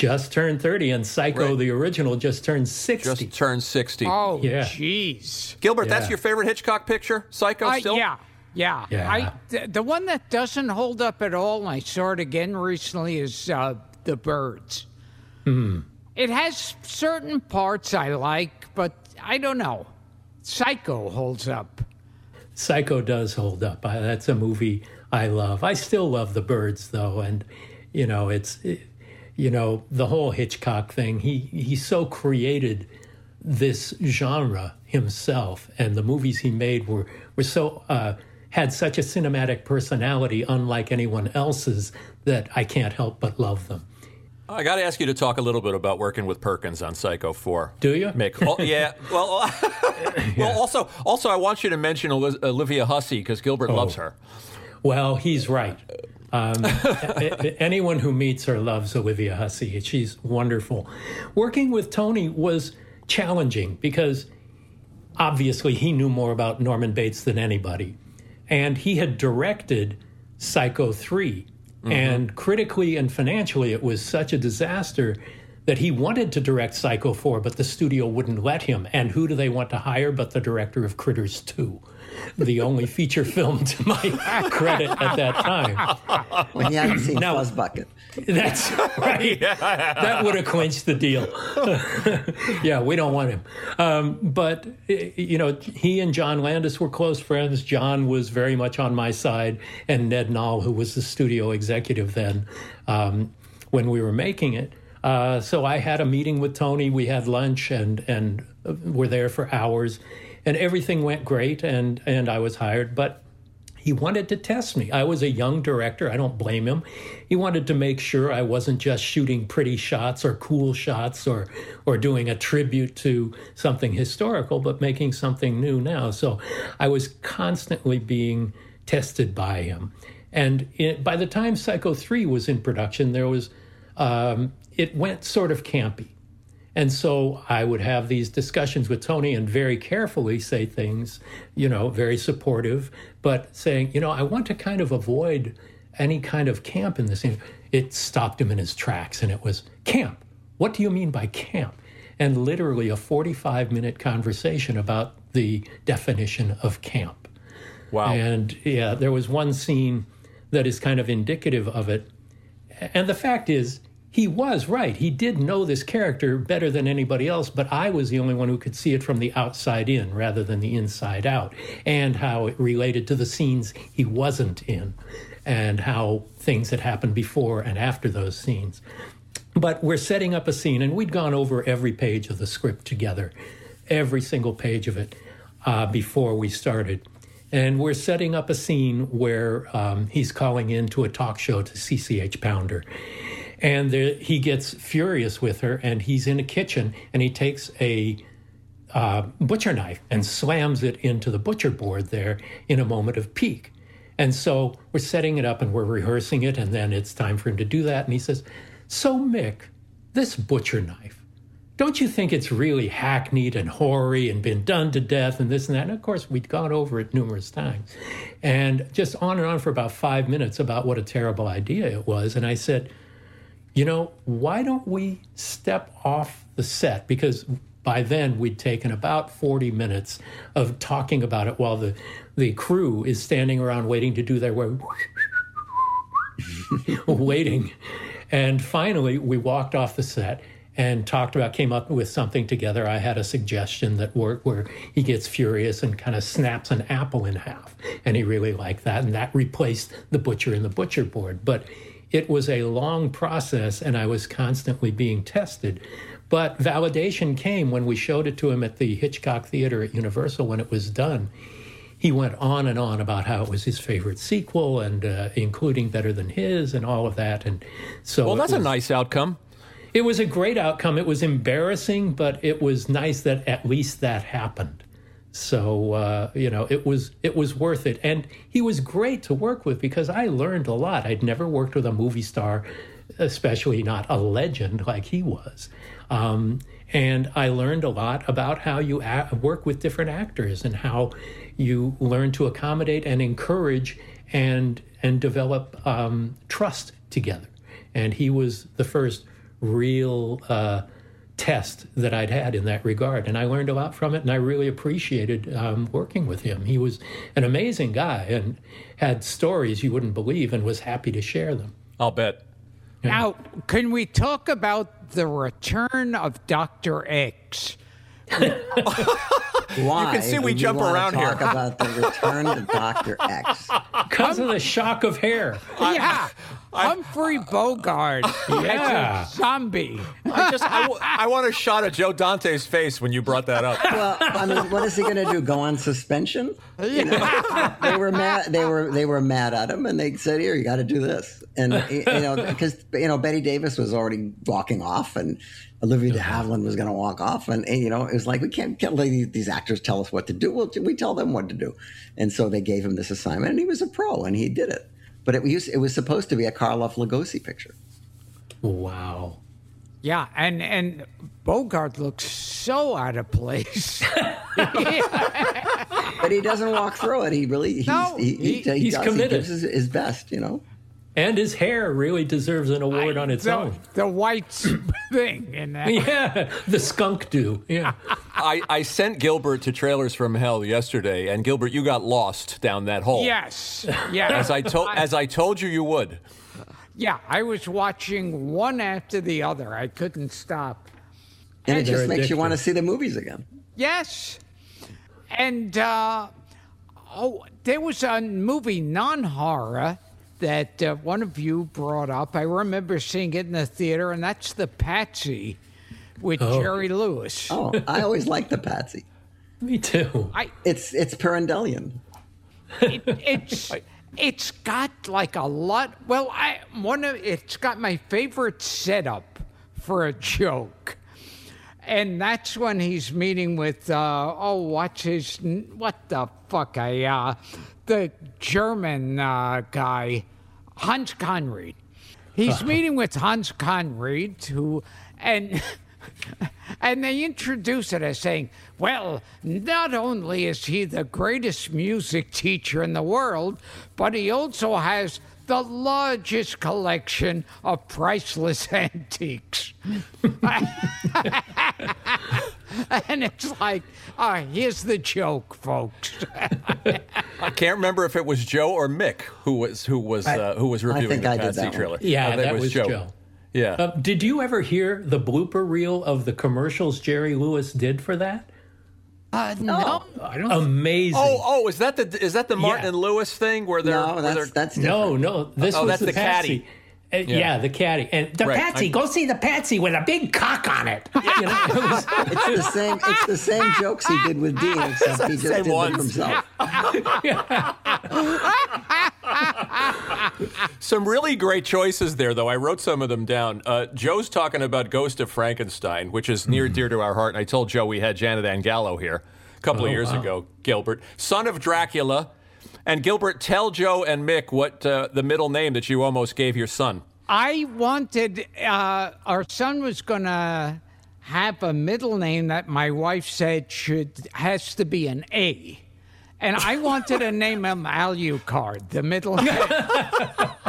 Just turned 30, and Psycho, Right. the original, just turned 60. Just turned 60. Oh, Yeah. jeez. Gilbert, that's your favorite Hitchcock picture? Psycho Uh, still? yeah, yeah. Yeah. I, the, the one that doesn't hold up at all, and I saw it again recently, is uh, The Birds. It has certain parts I like, but I don't know. Psycho holds up. Psycho does hold up. I, that's a movie I love. I still love The Birds, though, and you know, it's it- you know the whole Hitchcock thing. He he so created this genre himself, and the movies he made were were so uh, had such a cinematic personality, unlike anyone else's, that I can't help but love them. I got to ask you to talk a little bit about working with Perkins on Psycho 4. Do you? Mick. Oh, yeah. Well, well. Also, also, I want you to mention Olivia Hussey because Gilbert loves her. Well, he's right. Um, anyone who meets her loves Olivia Hussey. She's wonderful. Working with Tony was challenging because obviously he knew more about Norman Bates than anybody. And he had directed Psycho 3. And critically and financially, it was such a disaster that he wanted to direct Psycho 4, but the studio wouldn't let him. And who do they want to hire but the director of Critters 2? The only feature film to my credit at that time. When he hadn't seen Now- Fuzz Bucket. That's right. That would have clinched the deal. yeah, we don't want him. Um, but, you know, he and John Landis were close friends. John was very much on my side, and Ned Knoll, who was the studio executive then um, when we were making it. Uh, so I had a meeting with Tony. We had lunch and, and uh, were there for hours. And everything went great, and, and I was hired. But he wanted to test me. I was a young director. I don't blame him. He wanted to make sure I wasn't just shooting pretty shots or cool shots or or doing a tribute to something historical, but making something new now. So I was constantly being tested by him. And it, by the time Psycho 3 was in production, there was um, it went sort of campy. And so I would have these discussions with Tony and very carefully say things, you know, very supportive, but saying, you know, I want to kind of avoid any kind of camp in this. It stopped him in his tracks and it was camp. What do you mean by camp? And literally a 45 minute conversation about the definition of camp. Wow. And yeah, there was one scene that is kind of indicative of it. and the fact is, he was right. He did know this character better than anybody else, but I was the only one who could see it from the outside in rather than the inside out, and how it related to the scenes he wasn't in, and how things had happened before and after those scenes. But we're setting up a scene, and we'd gone over every page of the script together, every single page of it, uh, before we started. And we're setting up a scene where um, he's calling in to a talk show to CCH Pounder and there, he gets furious with her, and he's in a kitchen, and he takes a uh, butcher knife and slams it into the butcher board there in a moment of pique. And so we're setting it up and we're rehearsing it, and then it's time for him to do that. And he says, So, Mick, this butcher knife, don't you think it's really hackneyed and hoary and been done to death and this and that? And of course, we'd gone over it numerous times. And just on and on for about five minutes about what a terrible idea it was. And I said, you know, why don't we step off the set? Because by then we'd taken about 40 minutes of talking about it while the, the crew is standing around waiting to do their work, waiting. And finally, we walked off the set and talked about, came up with something together. I had a suggestion that worked where he gets furious and kind of snaps an apple in half. And he really liked that. And that replaced the butcher in the butcher board. But it was a long process and I was constantly being tested. But validation came when we showed it to him at the Hitchcock Theater at Universal when it was done. He went on and on about how it was his favorite sequel and uh, including Better Than His and all of that. And so, well, that's was, a nice outcome. It was a great outcome. It was embarrassing, but it was nice that at least that happened. So uh, you know, it was it was worth it, and he was great to work with because I learned a lot. I'd never worked with a movie star, especially not a legend like he was, um, and I learned a lot about how you a- work with different actors and how you learn to accommodate and encourage and and develop um, trust together. And he was the first real. Uh, test that I'd had in that regard. And I learned a lot from it, and I really appreciated um, working with him. He was an amazing guy and had stories you wouldn't believe and was happy to share them. I'll bet. Yeah. Now, can we talk about the return of Dr. X? Why? You can see we jump around talk here. about the return of Doctor X. Because of the shock of hair. yeah, Humphrey Bogart. Yeah. a zombie. I just—I want a shot of Joe Dante's face when you brought that up. Well, I mean, what is he going to do? Go on suspension? You know, they were mad. They were they were mad at him, and they said, "Here, you got to do this." And you know, because you know, Bette Davis was already walking off, and Olivia de Havilland was going to walk off, and, and, you know, it was like we can't, can't let these actors tell us what to do. Well, we tell them what to do, and so they gave him this assignment, and he was a pro, and he did it. But it was it was supposed to be a Karloff Lugosi picture. Wow. Yeah, and and Bogart looks so out of place. but he doesn't walk through it. He really he's, No, he, he, he- he he's does. committed. He gives his, his best, you know. And his hair really deserves an award on its the, own. the white thing in that. Yeah, the skunk do. Yeah. I, I sent Gilbert to Trailers from Hell yesterday, and Gilbert, you got lost down that hole. Yes, yes. As I told as I told you you would. yeah, I was watching one after the other. I couldn't stop. And it just makes you want to see the movies again. Yes. And uh, oh, there was a movie, non horror, that uh, one of you brought up. I remember seeing it in the theater, and that's The Patsy with Jerry Lewis. Oh, I always like the Patsy. Me too. I, It's it's Pirandellian. it, it's it's got like a lot. Well, I one of it's got my favorite setup for a joke, and that's when he's meeting with uh, oh, what's his what the fuck I uh, the German uh, guy Hans Conried. He's meeting with Hans Conried, who and. And they introduce it as saying, well, not only is he the greatest music teacher in the world, but he also has the largest collection of priceless antiques. and it's like, all right, here's the joke, folks. I can't remember if it was Joe or Mick who was who was uh, who was reviewing think the I did Patsy that one. trailer. Yeah, I think that it was Joe. Yeah. Uh, did you ever hear the blooper reel of the commercials Jerry Lewis did for that? Uh, no, I don't. Amazing. oh, oh, is that the is that the Martin Yeah. and Lewis thing where they're No, where that's they're- that's no, no. This Oh, was that's the, the caddy. Patsy. Uh, yeah. the caddy. And the Right, Patsy, I- go see the Patsy with a big cock on it. You know, it was- It's the same. It's the same jokes he did with Dean, except he just Same did them ones. himself. Some really great choices there, though. I wrote some of them down. Uh, Joe's talking about Ghost of Frankenstein, which is near dear to our heart. And I told Joe we had Janet Ann Gallo here a couple of Oh, years wow. ago. Gilbert, son of Dracula, and Gilbert, tell Joe and Mick what uh, the middle name that you almost gave your son. I wanted uh, our son was gonna have a middle name that my wife said should has to be an A. And I wanted to name him Alucard, the middle name.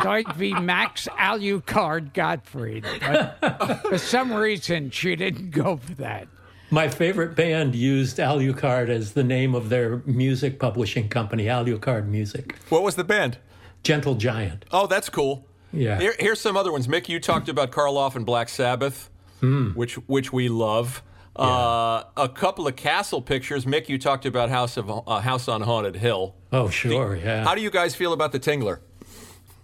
so it'd be Max Alucard Gottfried. But for some reason, she didn't go for that. My favorite band used Alucard as the name of their music publishing company, Alucard Music. What was the band? Gentle Giant. Oh, that's cool. Yeah. Here, here's some other ones. Mick, you talked about Karloff and Black Sabbath, which which we love. Uh, a couple of castle pictures. Mick, you talked about House of uh, House on Haunted Hill. Oh, sure, yeah. How do you guys feel about the Tingler?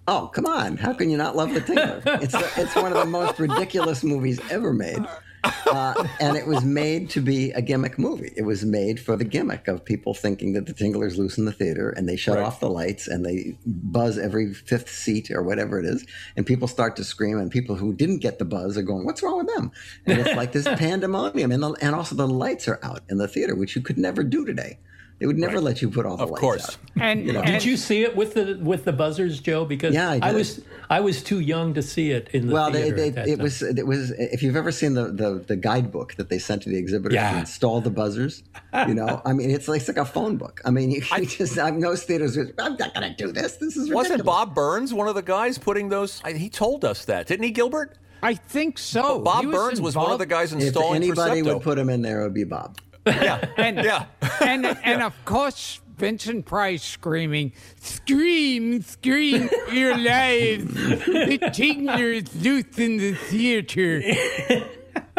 Oh, come on! How can you not love the Tingler? It's the, it's one of the most ridiculous movies ever made, uh, and it was made to be a gimmick movie. It was made for the gimmick of people thinking that the Tingler's loose in the theater, and they shut Right. off the lights and they buzz every fifth seat or whatever it is, and people start to scream, and people who didn't get the buzz are going, "What's wrong with them?" And it's like this pandemonium, and the, and also the lights are out in the theater, which you could never do today. They would never let you put all the Of lights course. out. And, know. and Did you see it with the with the buzzers, Joe? Because Yeah, I did. was I was too young to see it in the Well, they, theater. they, it time. was it was if you've ever seen the, the the guidebook that they sent to the exhibitors Yeah. to install the buzzers, you know, I mean, it's like, it's like a phone book. I mean, you, you just I most theaters. I'm not going to do this. This is ridiculous. Wasn't Bob Burns one of the guys putting those? I, he told us that, didn't he, Gilbert? I think so. Oh, Bob He Burns was one of the involved- guys If installing anybody Percepto. would put him in there, it would be Bob. And, yeah. and and of course Vincent Price screaming, "Scream, scream for your lives! The Tingler is loose in the theater."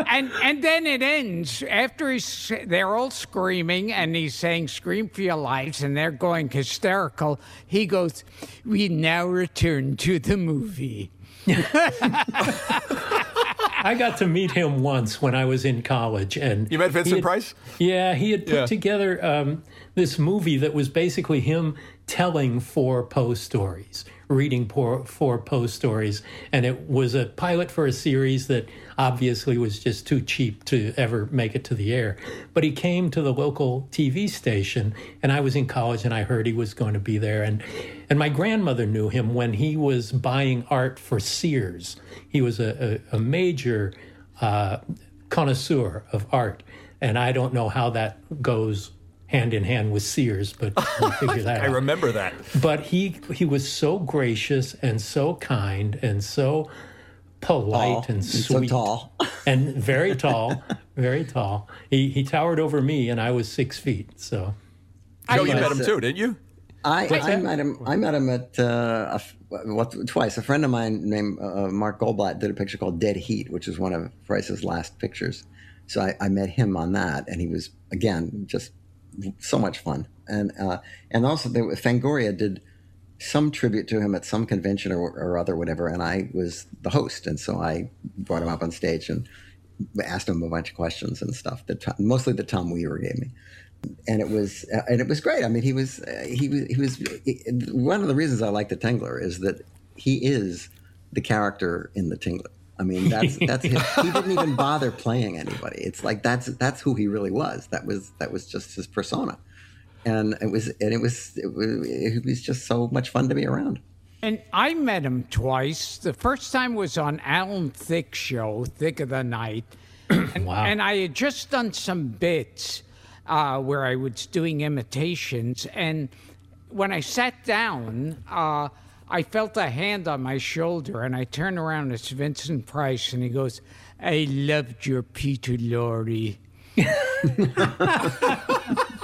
And and then it ends after he's they're all screaming and he's saying "Scream for your lives" and they're going hysterical. He goes, "We now return to the movie." I got to meet him once when I was in college, and You met Vincent had- Price? Yeah, he had put Yeah. together um, this movie that was basically him telling four Poe stories, reading four, four Poe stories, and it was a pilot for a series that obviously was just too cheap to ever make it to the air. But he came to the local TV station, and I was in college, and I heard he was going to be there, and and my grandmother knew him when he was buying art for Sears. He was a, a, a major uh, connoisseur of art, and I don't know how that goes hand in hand with Sears, but we'll figure that I out. remember that. But he he was so gracious and so kind and so polite Tall. and He's so sweet tall. and very tall, very tall. He he towered over me, and I was six feet. So Joe, you met him too, didn't you? I, I met him. I met him at uh, a f- what, twice. A friend of mine named uh, Mark Goldblatt did a picture called Dead Heat, which is one of Price's last pictures. So I, I met him on that, and he was again just so much fun. And uh, and also there, Fangoria did some tribute to him at some convention or, or other, whatever. And I was the host, and so I brought him up on stage and asked him a bunch of questions and stuff. That mostly that Tom Weaver gave me and it was uh, and it was great. I mean, he was uh, he was he was one of the reasons I like the Tingler is that he is the character in the Tingler. I mean, that's that's his, he didn't even bother playing anybody. It's like that's that's who he really was. That was that was just his persona, and it was and it was it was, it was just so much fun to be around. And I met him twice. The first time was on Alan Thicke's show, Thicke of the Night. And, Wow. and I had just done some bits uh, where I was doing imitations. And when I sat down, uh, I felt a hand on my shoulder. And I turned around, it's Vincent Price. And he goes, I loved your Peter Lorre.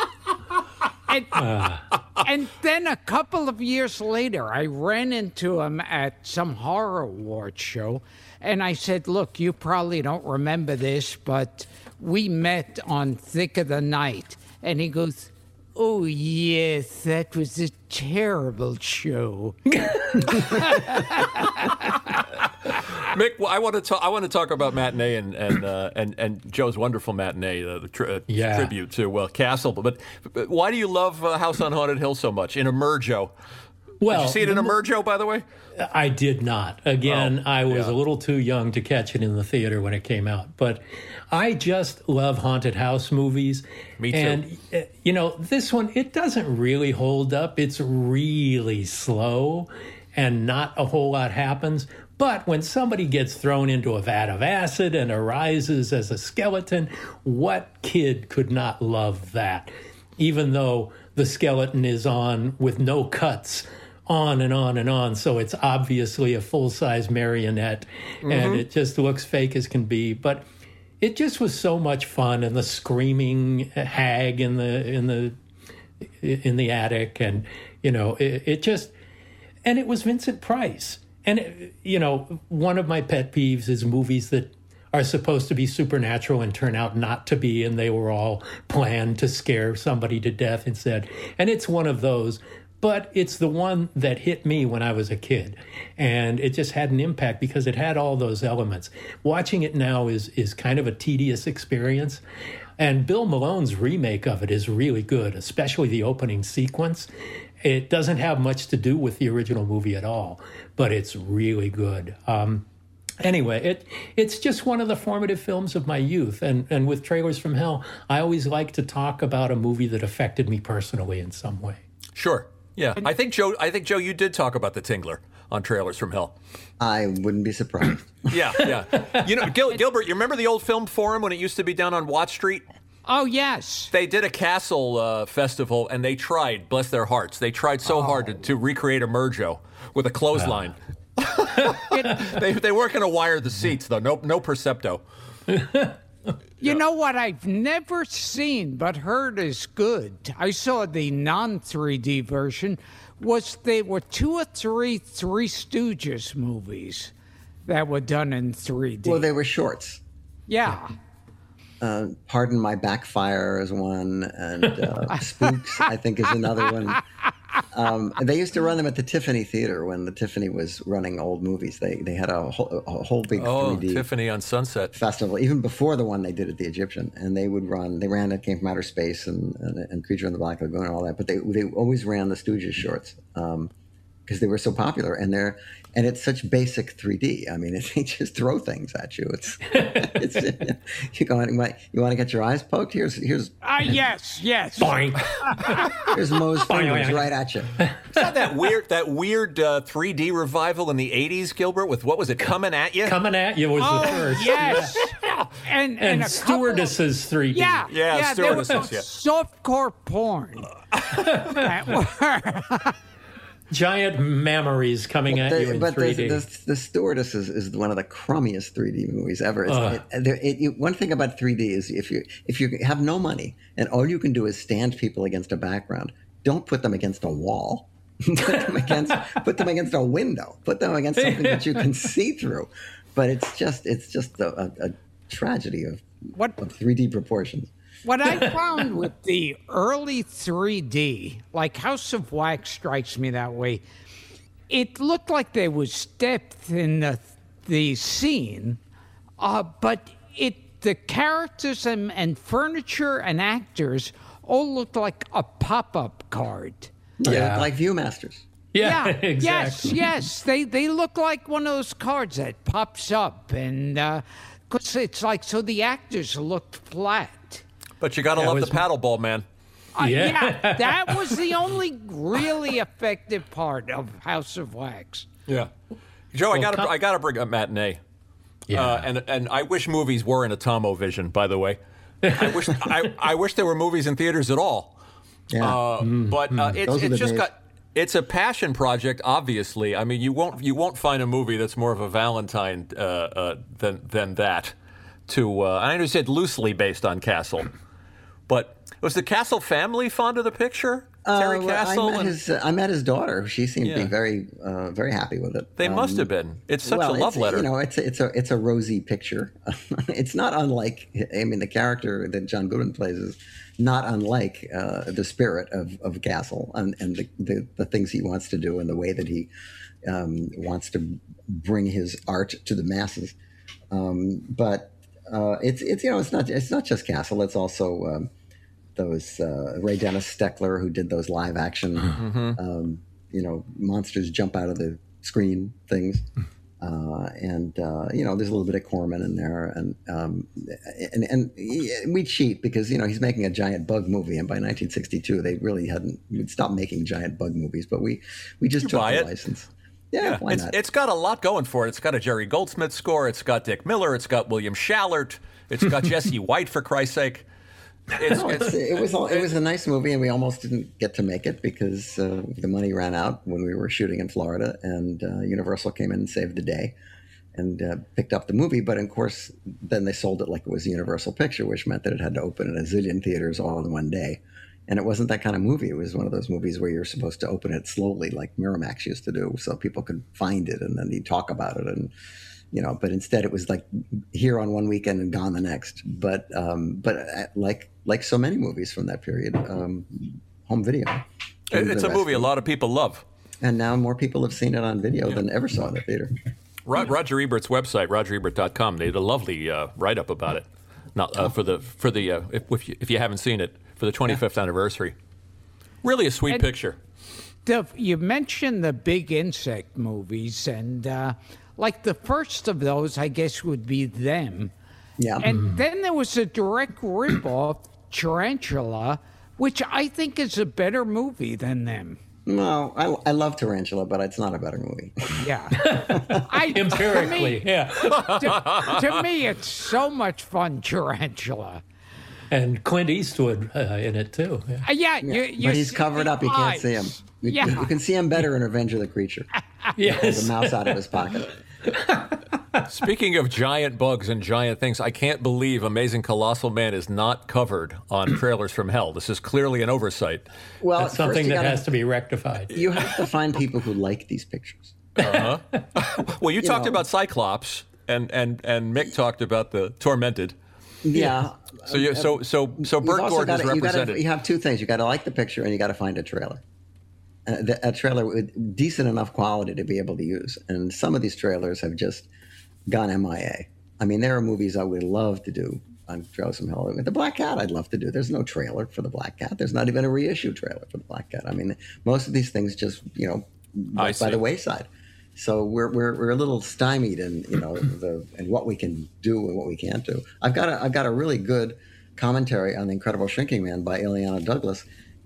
and, and then a couple of years later, I ran into him at some horror award show, and I said, "Look, you probably don't remember this, but we met on Thicke of the Night." And he goes, "Oh yes, that was a terrible show." Mick, well, I want to talk. I want to talk about matinee and and uh, and and Joe's wonderful matinee, uh, the tri- uh, Yeah. tribute to well Castle. But, but why do you love uh, House on Haunted Hill so much in Emergo? Well, Did you see it in Emergo, by the way? I did not. Again, Oh, I was yeah. a little too young to catch it in the theater when it came out. But I just love haunted house movies. Me too. And, uh, you know, this one, it doesn't really hold up. It's really slow and not a whole lot happens. But when somebody gets thrown into a vat of acid and arises as a skeleton, what kid could not love that? Even though the skeleton is on with no cuts on and on and on. So it's obviously a full size marionette and mm-hmm. it just looks fake as can be. But it just was so much fun and the screaming hag in the in the in the attic and you know it, it just and it was Vincent Price. And you know, one of my pet peeves is movies that are supposed to be supernatural and turn out not to be, and they were all planned to scare somebody to death instead. And it's one of those, but it's the one that hit me when I was a kid, and it just had an impact because it had all those elements. Watching it now is is kind of a tedious experience. And Bill Malone's remake of it is really good, especially the opening sequence. It doesn't have much to do with the original movie at all, but it's really good. Um, anyway, it it's just one of the formative films of my youth, and and with Trailers from Hell, I always like to talk about a movie that affected me personally in some way. Sure. Yeah, I think Joe. I think Joe, you did talk about the Tingler on Trailers from Hell. I wouldn't be surprised. Yeah, yeah. you know, Gil, Gilbert, you remember the old film forum when it used to be down on Watt Street? Oh yes. They did a castle uh, festival, and they tried, bless their hearts, they tried so hard to, to recreate Emergo with a clothesline. they, they weren't going to wire the seats though. No, no Percepto. You know what I've never seen but heard is good. I saw the non 3D version. Was there were two or three Three Stooges movies that were done in 3D. well, they were shorts. yeah. Uh, Pardon My Backfire is one, and uh, Spooks, I think, is another one. Um, they used to run them at the Tiffany Theater when the Tiffany was running old movies. They they had a whole, a whole big Oh, 3D Tiffany on Sunset. festival, even before the one they did at the Egyptian. And they would run. They ran. It came from outer space and, and, and Creature in the Black Lagoon and all that. But they they always ran the Stooges shorts because they were so popular. And they're and it's such basic 3D. I mean, they just throw things at you. It's it's you go you want you want to get your eyes poked. Here's here's Ah, yes, yes. Boing. here's Moe's fingers right at you. Saw that weird that weird uh, 3D revival in the 80s, Gilbert, with what was it coming at you? Coming at you was the Oh, first. yes. And, and, And a couple of- stewardesses 3D. Yeah, Yeah, yeah, there was stewardesses, some yeah. softcore porn. That were- Giant memories coming at you The- in but 3D. the, the, the Stewardess is, is one of the crummiest 3D movies ever. It's, Ugh. it, there, it, you, one thing about 3D is if you if you have no money and all you can do is stand people against a background, don't put them against a wall. put them against put them against a window. Put them against something that you can see through. But it's just it's just a, a, a tragedy of, what of 3D proportions. What I found with the early 3D, like House of Wax strikes me that way, it looked like there was depth in the, the scene, uh, but it the characters and, and furniture and actors all looked like a pop up card. Yeah. like ViewMasters. yeah, Yes, exactly. yes. They they look like one of those cards that pops up, and because it's like so the actors looked flat. But you got to Yeah, love was- the paddle ball, man. Uh, Yeah. yeah, that was the only really effective part of House of Wax. Yeah. Joe, I got to com- I got to bring up matinee. Yeah. Uh, and and I wish movies were in Atomo Vision. By the way, I wish I, I wish there were movies in theaters at all. Yeah. Uh, but uh, it's it's just days. got it's a passion project. Obviously, I mean you won't you won't find a movie that's more of a Valentine uh, uh, than than that. to. Uh, I understand loosely based on Castle, but was the Castle family fond of the picture? Terry Uh, well, Castle. I met, and- his, uh, I met his daughter. She seemed to be very, uh, very happy with it. they must Um, have been. It's such well, a love it's, letter. You know, it's a, it's a it's a rosy picture. it's not unlike. I mean, the character that John Goodman plays is not unlike uh, the spirit of, of Castle and and the, the the things he wants to do and the way that he um, wants to bring his art to the masses. Um, but uh, it's it's you know it's not it's not just Castle. It's also um, those uh, Ray Dennis Steckler who did those live action, um, you know, monsters jump out of the screen things. Uh, and uh, you know, there's a little bit of Corman in there, and um, and and we cheat because you know he's making a giant bug movie, and by 1962 they really hadn't we'd stopped making giant bug movies, but we we just took buy the it? license. Yeah, why it's, not? it's got a lot going for it. It's got a Jerry Goldsmith score. It's got Dick Miller. It's got William Schallert. It's got Jesse White, for Christ's sake. It's, No, it's, it was it was a nice movie, and we almost didn't get to make it because uh, the money ran out when we were shooting in Florida, and uh, Universal came in and saved the day, and uh, picked up the movie. But of course, then they sold it like it was a Universal picture, which meant that it had to open in a zillion theaters all in one day. And it wasn't that kind of movie. It was one of those movies where you're supposed to open it slowly, like Miramax used to do, so people could find it and then you talk about it and you know but instead it was like here on one weekend and gone the next but um but uh, like like so many movies from that period um home video it's a movie a lot of people love. and now more people have seen it on video than ever saw it in the theater Roger Ebert's website, rogerebert.com, they did a lovely uh, write up about it. Not uh, for the for the uh, if, if, you, if you haven't seen it for the 25th anniversary. Really a sweet And- picture. The, you mentioned the big insect movies, and uh, like the first of those, I guess, would be them. yeah And then there was a direct ripoff, Tarantula, which I think is a better movie than them. no I, I love tarantula but it's not a better movie Yeah. I, Empirically, yeah. To, to me, it's so much fun, Tarantula. And Clint Eastwood uh, in it too. Yeah. Uh, yeah, you, you but he's see covered up you can't see him you, Yeah. you can see him better in revenge of the creature Yeah, the Yes. mouse out of his pocket Speaking of giant bugs and giant things, I can't believe Amazing Colossal Man is not covered on Trailers from Hell. This is clearly an oversight. well That's something that gotta- has to be rectified. you have to find people who like these pictures Well, you, talked know. about Cyclops, and, and, and Mick talked about the Tormented. yeah So you, so so so You've Bert Gordon gotta- you gotta- You have two things. You got to like the picture, and you got to find a trailer. Uh, the- a trailer with decent enough quality to be able to use. And some of these trailers have just gone MIA. I mean, there are movies I would love to do on Trailers from Hell. The Black Cat, I'd love to do. There's no trailer for the BlackCat. There's not even a reissue trailer for the Black Cat. I mean, most of these things just you know went by the wayside. So we're, we're, we're a little stymied in you know the and what we can do and what we can't do. I've got a I've got a really good commentary on the Incredible Shrinking Man by Illeana Douglas,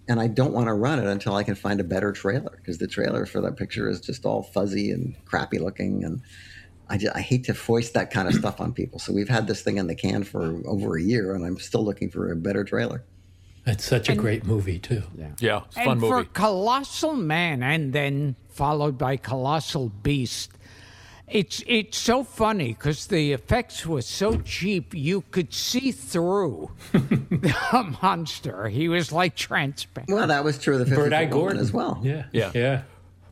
and I don't want to run it until I can find a better trailer because the trailer for that picture is just all fuzzy and crappy looking, and I, just, I hate to foist that kind of stuff on people. So we've had this thing in the can for over a year, and I'm still looking for a better trailer. It's such a great movie too. yeah, yeah, it's a fun and movie. for Colossal Man, and then followed by Colossal Beast, it's it's so funny because the effects were so cheap you could see through the monster. He was like transparent. Well, that was true of the 50 Bert Eye Foot Gordon as well. Yeah. Yeah. Yeah.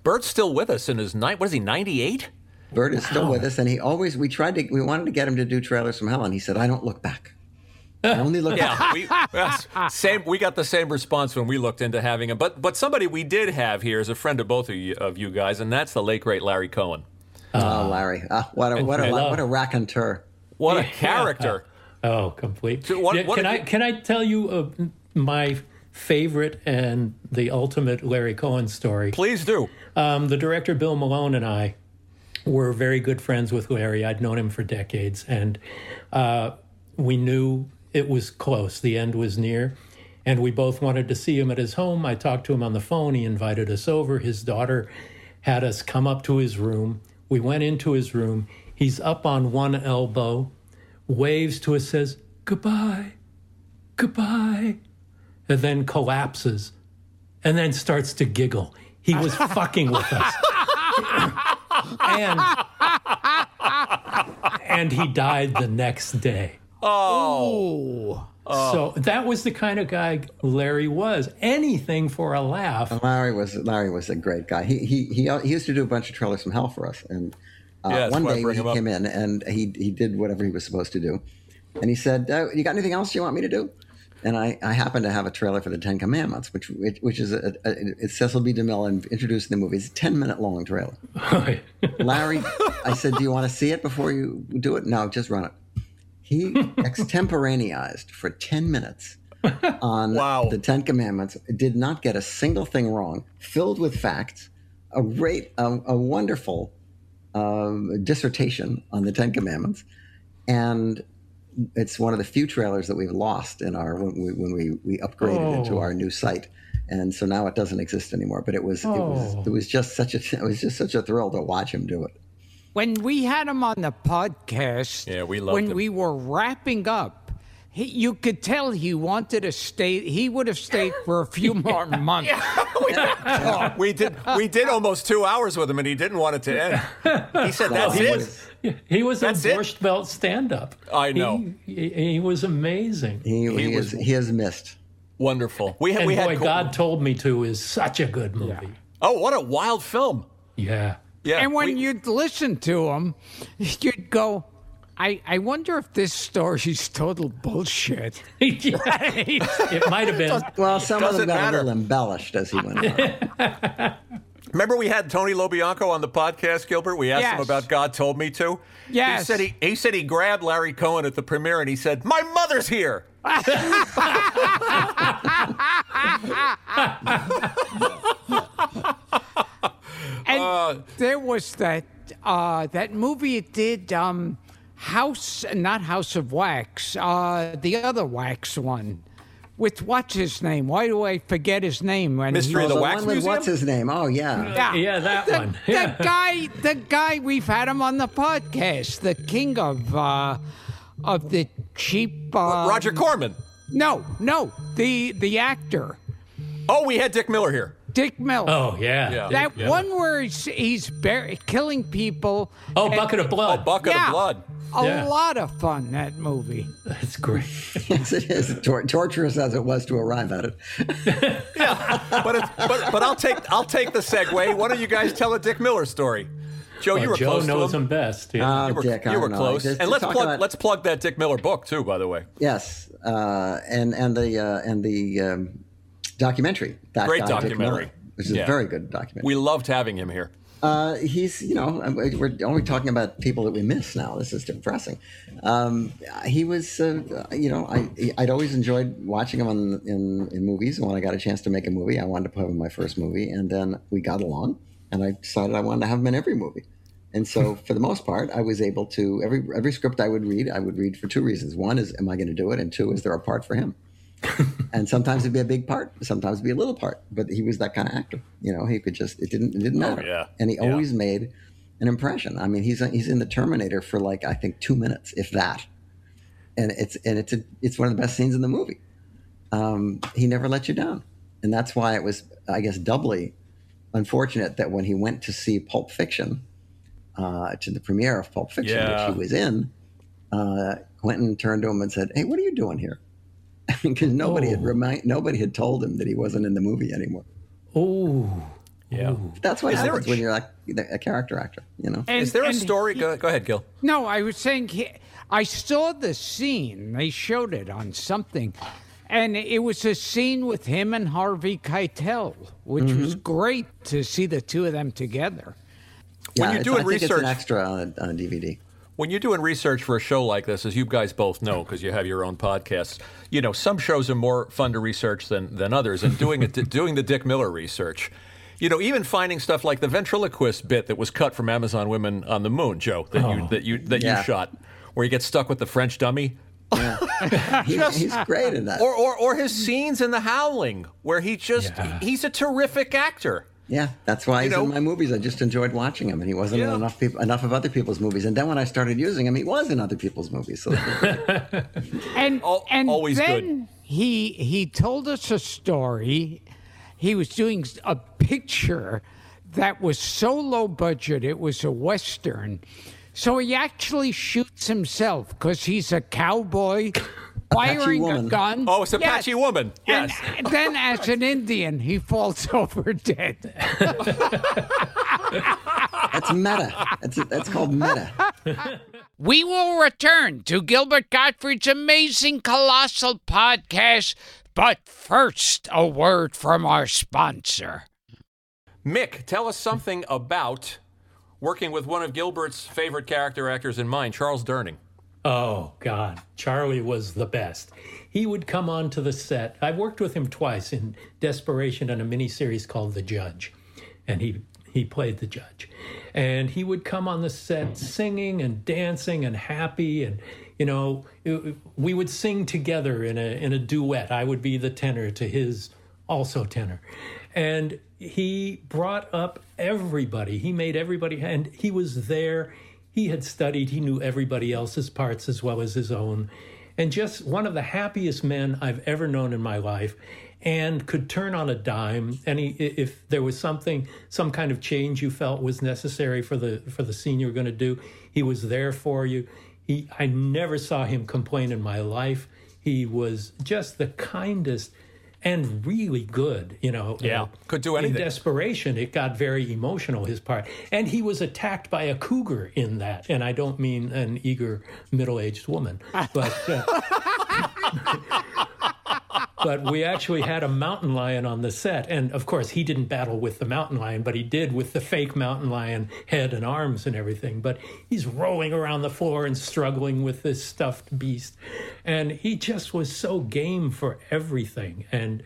Bert's still with us in his night. What is he? Ninety eight. Bird is still with us, and he always we tried to we wanted to get him to do trailers from hell, and he said, "I don't look back. I only look back." Yeah, we, yes, same. We got the same response when we looked into having him. But but somebody we did have here is a friend of both of you, of you guys, and that's the late great Larry Cohen. Oh, Larry! Ah, what a what a I love- what a raconteur! What a Yeah. character! Oh, complete. So what- Yeah, what can I you- can I tell you uh, my favorite and the ultimate Larry Cohen story? Please do. Um, the director Bill Malone and I were very good friends with Larry. I'd known him for decades, and uh, we knew it was close. The end was near, and we both wanted to see him at his home. I talked to him on the phone. He invited us over. His daughter had us come up to his room. We went into his room. He's up on one elbow, waves to us, says, Goodbye, goodbye, and then collapses and then starts to giggle. He was fucking with us. and and he died the next day. Oh. So that was the kind of guy Larry was. Anything for a laugh. Larry was Larry was a great guy. He he he, he used to do a bunch of trailers from hell for us, and uh, Yeah, one day he him up. came in and he he did whatever he was supposed to do, and he said, uh, "You got anything else you want me to do?" And I, I happen to have a trailer for the Ten Commandments, which which, which is a, a, it's Cecil B. DeMille introduced in the movie. It's a ten minute long trailer. Larry, I said, "Do you want to see it before you do it?" No, just run it. He extemporaneized for ten minutes on Wow. the Ten Commandments. Did not get a single thing wrong. Filled with facts, a great, a, a wonderful um, dissertation on the Ten Commandments, and it's one of the few trailers that we've lost in our when we when we, we upgraded it to Oh. our new site. And so now it doesn't exist anymore. But it was it was Oh. it was just such a it was just such a thrill to watch him do it. When we had him on the podcast, Yeah, we loved when him. we were wrapping up, he, you could tell he wanted to stay. He would have stayed for a few more months. we did we did almost two hours with him, and he didn't want it to end. He said, "That's he it." was he was a That's it? Borscht Belt stand up. I know. He, he, he was amazing. He, he, was- is he has missed. Wonderful. We had and we boy, had God told me to is such a good movie. Oh, what a wild film! Yeah. Yeah, And when we- you'd listen to him, you'd go, I, I wonder if this story's total bullshit. it might have been. Well, some of Doesn't them got matter. a little embellished as he went on. Remember we had Tony Lo Bianco on the podcast, Gilbert? We asked him about God told me to. Yes, He said he, he said he grabbed Larry Cohen at the premiere and he said, My mother's here. And there was that uh, that movie it did um, House, not House of Wax, uh, the other Wax one. With what's his name? Why do I forget his name? When Mystery of the the Wax one with Museum? what's his name? Oh yeah. yeah, Yeah, that the, one. The guy, the guy we've had him on the podcast, the king of uh, of the cheap. Uh, Roger Corman. No, no, the the actor, Oh, we had Dick Miller here. Dick Miller. Oh yeah. Yeah. That Yeah. one where he's, he's bur- killing people. Oh, and- bucket of Oh, blood. bucket yeah, of blood. A Yeah. lot of fun that movie. That's great. yes, it is tor- torturous as it was to arrive at it. But, it's, but but I'll take I'll take the segue. Why don't you guys tell a Dick Miller story? Joe, you were Joe close knows to him. him best. Yeah. Oh, You were, Dick, I you were close. Just and let's plug about- let's plug that Dick Miller book too. By the way, Yes, uh, and and the uh, and the um, documentary. That Great documentary. Miller, which is Yeah. a very good documentary. we loved having him here. Uh, he's, you know, we're only talking about people that we miss now. This is depressing. Um, he was, uh, you know, I, I'd always enjoyed watching him on, in, in movies. And when I got a chance to make a movie, I wanted to put him in my first movie. And then we got along, and I decided I wanted to have him in every movie. And so, for the most part, I was able to every every script I would read, I would read for two reasons. One is, am I going to do it? And two, is there a part for him? And sometimes it'd be a big part, sometimes it'd be a little part. But he was that kind of actor. You know, he could just it didn't it didn't matter. Oh, yeah. And he Yeah. always made an impression. I mean, he's he's in the Terminator for like I think two minutes, if that. And it's and it's a, it's one of the best scenes in the movie. Um, he never let you down, and that's why it was I guess doubly unfortunate that when he went to see Pulp Fiction, uh, to the premiere of Pulp Fiction, Yeah. which he was in, uh, Quentin turned to him and said, "Hey, what are you doing here?" Because nobody had Oh. remind nobody had told him that he wasn't in the movie anymore. Oh. Yeah. That's what Is there happens a- when you're like a character actor, you know. And- Is there a story? he- Go, go ahead, Gil. No, I was saying he, I saw the scene. They showed it on something. And it was a scene with him and Harvey Keitel, which was Mm-hmm. great to see the two of them together. When you're it's- doing I think it's research- an extra on, on DVD. When you're doing research for a show like this, as you guys both know, because you have your own podcasts, you know some shows are more fun to research than than others. And doing it, doing the Dick Miller research, you know, even finding stuff like the ventriloquist bit that was cut from Amazon Women on the Moon, Joe, that you oh. that you that Yeah. you shot, where you get stuck with the French dummy, He, he's great in that. or or or his scenes in The Howling, where he just Yeah. he's a terrific actor. Yeah, that's why he's know- in my movies. I just enjoyed watching him, and he wasn't Yeah. in enough people, enough of other people's movies. And then when I started using him, he was in other people's movies. So And Al- and always then good. he he told us a story. He was doing a picture that was so low budget. It was a western. So he actually shoots himself because he's a cowboy firing a woman. gun. Oh, it's Yes. Apache woman. And Yes. then, as an Indian, he falls over dead. That's meta. That's that's called meta. We will return to Gilbert Gottfried's amazing colossal podcast, but first, a word from our sponsor. Mick, tell us something about working with one of Gilbert's favorite character actors in mind, Charles Durning. Oh, God. Charlie was the best. He would come onto the set. I've worked with him twice in Desperation on a miniseries called The Judge. And he, he played the judge. And he would come on the set singing and dancing and happy. And, you know, it- we would sing together in a, in a duet. I would be the tenor to his also tenor. And he brought up everybody. He made everybody, and he was there. He had studied, he knew everybody else's parts as well as his own. And just one of the happiest men I've ever known in my life and could turn on a dime and he, if there was something some kind of change you felt was necessary for the for the scene you were going to do he was there for you he i never saw him complain in my life he was just the kindest and really good you know. Yeah, Uh, could do anything. in desperation it got very emotional his part. And he was attacked by a cougar in that. And i don't mean an eager middle-aged woman but uh, but we actually had a mountain lion on the set. And of course he didn't battle with the mountain lion but he did with the fake mountain lion head and arms and everything. But he's rolling around the floor and struggling with this stuffed beast. And he just was so game for everything. And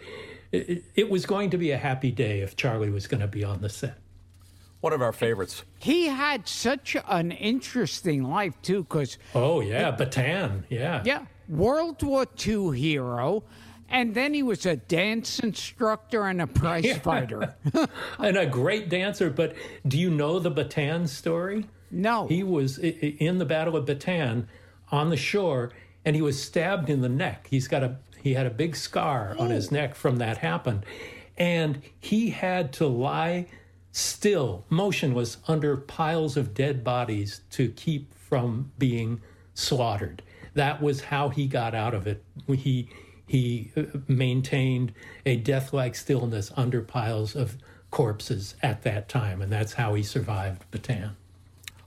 it, it was going to be a happy day if charlie was going to be on the set. One of our favorites. He had such an interesting life, too, because, oh yeah bataan yeah. Yeah, World War II hero, and then he was a dance instructor and a prize fighter. and a great dancer but do you know the bataan story No. He was in the Battle of Bataan on the shore, and he was stabbed in the neck. He's got a he had a big scar on his oh. neck from that happened, and he had to lie still, motionless, under piles of dead bodies to keep from being slaughtered. That was how he got out of it. He he uh, maintained a death-like stillness under piles of corpses at that time, and that's how he survived Bataan.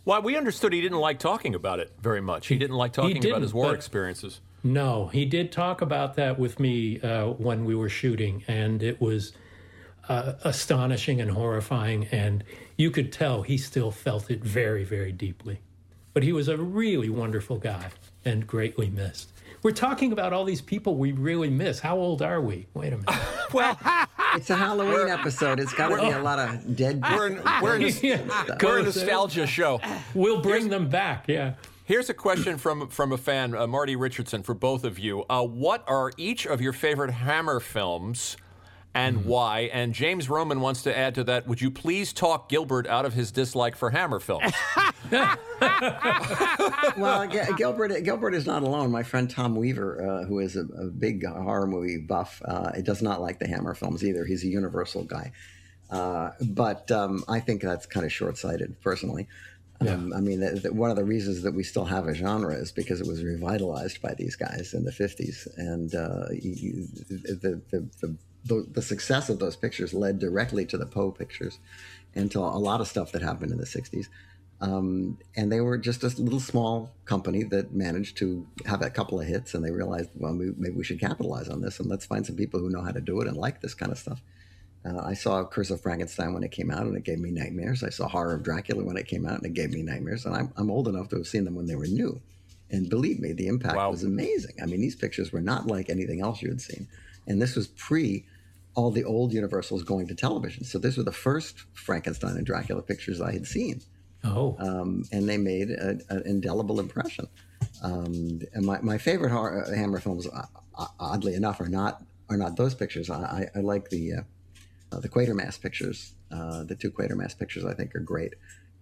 Well, we understood he didn't like talking about it very much. He didn't like talking about his war experiences. No, he did talk about that with me uh, when we were shooting, and it was uh, astonishing and horrifying. And you could tell he still felt it very, very deeply. But he was a really wonderful guy and greatly missed. We're talking about all these people we really miss. How old are we? Wait a minute. Well, It's a Halloween episode. It's got to be a lot of dead. we're in, we're in, a, we're a nostalgia show. We'll bring them back. Yeah. Here's a question from from a fan, uh, Marty Richardson, for both of you. Uh, what are each of your favorite Hammer films, and why? And James Roman wants to add to that. Would you please talk Gilbert out of his dislike for Hammer films? well, G- Gilbert Gilbert is not alone. My friend Tom Weaver, uh, who is a, a big horror movie buff, uh, does not like the Hammer films either. He's a Universal guy, uh, but um, I think that's kind of short sighted, personally. Um, I mean, th- th- one of the reasons that we still have a genre is because it was revitalized by these guys in the '50s, and uh, you, you- the, the, the the the success of those pictures led directly to the Poe pictures, and to a lot of stuff that happened in the '60s. Um, and they were just a little small company that managed to have a couple of hits, and they realized, well, we, maybe we should capitalize on this, and let's find some people who know how to do it and like this kind of stuff. Uh, I saw Curse of Frankenstein when it came out, and it gave me nightmares. I saw Horror of Dracula when it came out, and it gave me nightmares. And I'm, I'm old enough to have seen them when they were new. And believe me, the impact Wow. was amazing. I mean, these pictures were not like anything else you had seen. And this was pre all the old Universals going to television. So these were the first Frankenstein and Dracula pictures I had seen Oh, um, and they made an indelible impression. Um, and my, my favorite horror, uh, Hammer films, uh, uh, oddly enough, are not are not those pictures. I, I, I like the uh, uh, the Quatermass pictures. Uh, the two Quatermass pictures I think are great,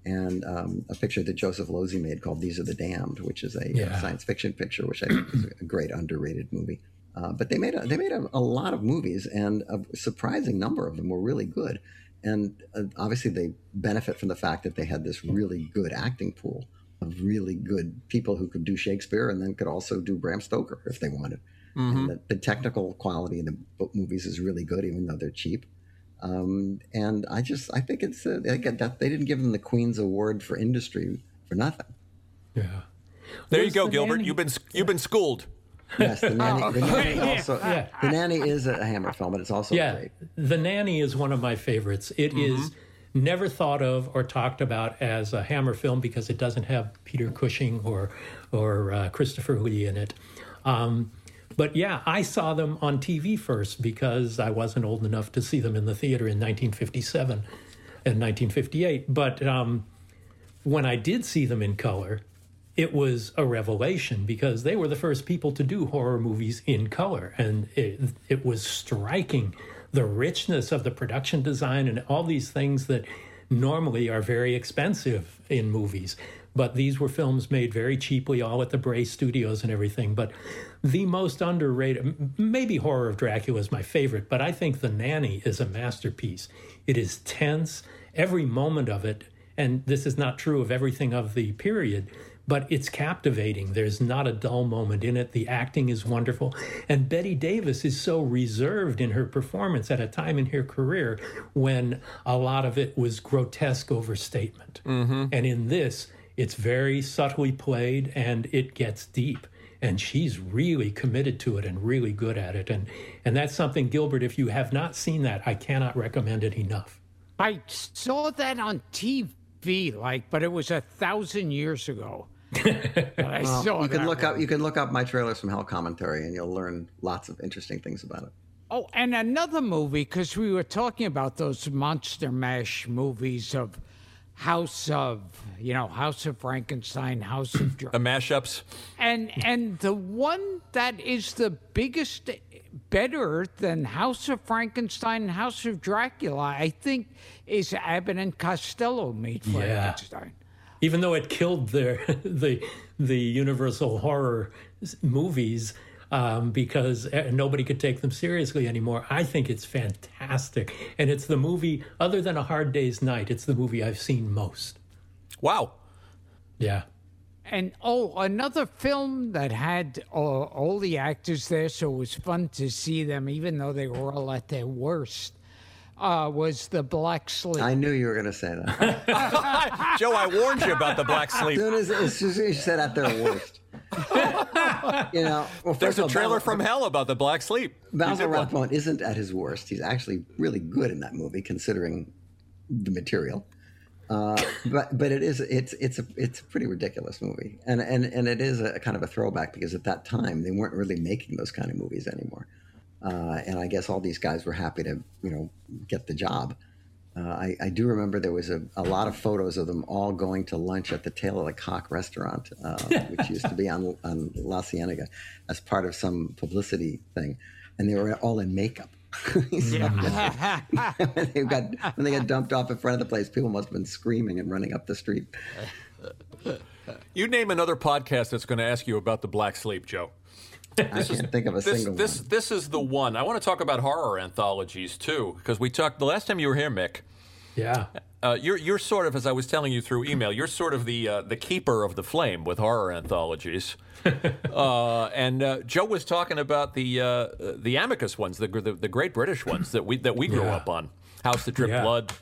and um, a picture that Joseph Losey made called "These Are the Damned," which is a Yeah. science fiction picture, which I think is a great underrated movie. Uh, but they made a, they made a, a lot of movies, and a surprising number of them were really good. And uh, obviously, they benefit from the fact that they had this really good acting pool. of really good people who could do Shakespeare and then could also do Bram Stoker if they wanted. Mm-hmm. The, the, technical quality in the book movies is really good, even though they're cheap. Um, and I just, I think it's, uh, they, that, they didn't give them the Queen's Award for industry for nothing. Yeah. There you go, the Gilbert. Nanny? You've been you've been schooled. Yes, the nanny. Oh, the nanny also. Yeah. The nanny is a Hammer film, but it's also yeah. Great. The nanny is one of my favorites. It mm-hmm. is never thought of or talked about as a Hammer film because it doesn't have Peter Cushing or or uh, Christopher Lee in it. Um, but yeah, I saw them on TV first because I wasn't old enough to see them in the theater in 1957 and 1958. But um, when I did see them in color, it was a revelation because they were the first people to do horror movies in color. And it, it was striking the richness of the production design and all these things that normally are very expensive in movies. But these were films made very cheaply, all at the Bray Studios and everything. But the most underrated, maybe Horror of Dracula is my favorite, but I think The Nanny is a masterpiece. It is tense, every moment of it, and this is not true of everything of the period, but it's captivating. There's not a dull moment in it. The acting is wonderful. And Bette Davis is so reserved in her performance at a time in her career when a lot of it was grotesque overstatement. Mm-hmm. And in this, it's very subtly played and it gets deep. And she's really committed to it and really good at it. And, and that's something, Gilbert, if you have not seen that, I cannot recommend it enough. I saw that on TV, like, but it was a thousand years ago well, you can look up you can look up my trailers from Hell commentary, and you'll learn lots of interesting things about it. Oh, and another movie because we were talking about those monster mash movies of House of, you know, House of Frankenstein, House of Dracula. the mashups, and and the one that is the biggest, better than House of Frankenstein House of Dracula, I think, is Abbott and Costello meet Frankenstein. Yeah even though it killed the the the Universal horror movies um, because eh, nobody could take them seriously anymore. I think it's fantastic, and it's the movie other than A Hard Day's Night. It's the movie I've seen most. Wow. Yeah. And oh, another film that had uh, all the actors there, so it was fun to see them, even though they were all at their worst uh, was the black sleep. I knew you were going to say that. Joe, I warned you about the black sleep. As soon as, as, soon as you said at their worst. you know, well, there's a trailer from hell about the black sleep. Basil Rathbone isn't at his worst. He's actually really good in that movie, considering the material. Uh, but but it is it's it's a it's a pretty ridiculous movie, and and and it is a kind of a throwback because at that time they weren't really making those kind of movies anymore. Uh, and I guess all these guys were happy to, you know, get the job. Uh, I, I, do remember there was a, a, lot of photos of them all going to lunch at the Tail of the Cock restaurant, uh, which used to be on, on La Cienega as part of some publicity thing. And they were all in makeup. so when, they got, when they got dumped off in front of the place, people must have been screaming and running up the street. You name another podcast that's going to ask you about the black sleep, Joe. I can't think of a this, single this, one. This is the one. I want to talk about horror anthologies too, because we talked the last time you were here, Mick. Yeah. Uh, you're you're sort of, as I was telling you through email, you're sort of the uh, the keeper of the flame with horror anthologies. uh, and uh, Joe was talking about the uh, the Amicus ones, the, the, the great British ones that we that we grew yeah. up on, House that Dripped yeah. Blood,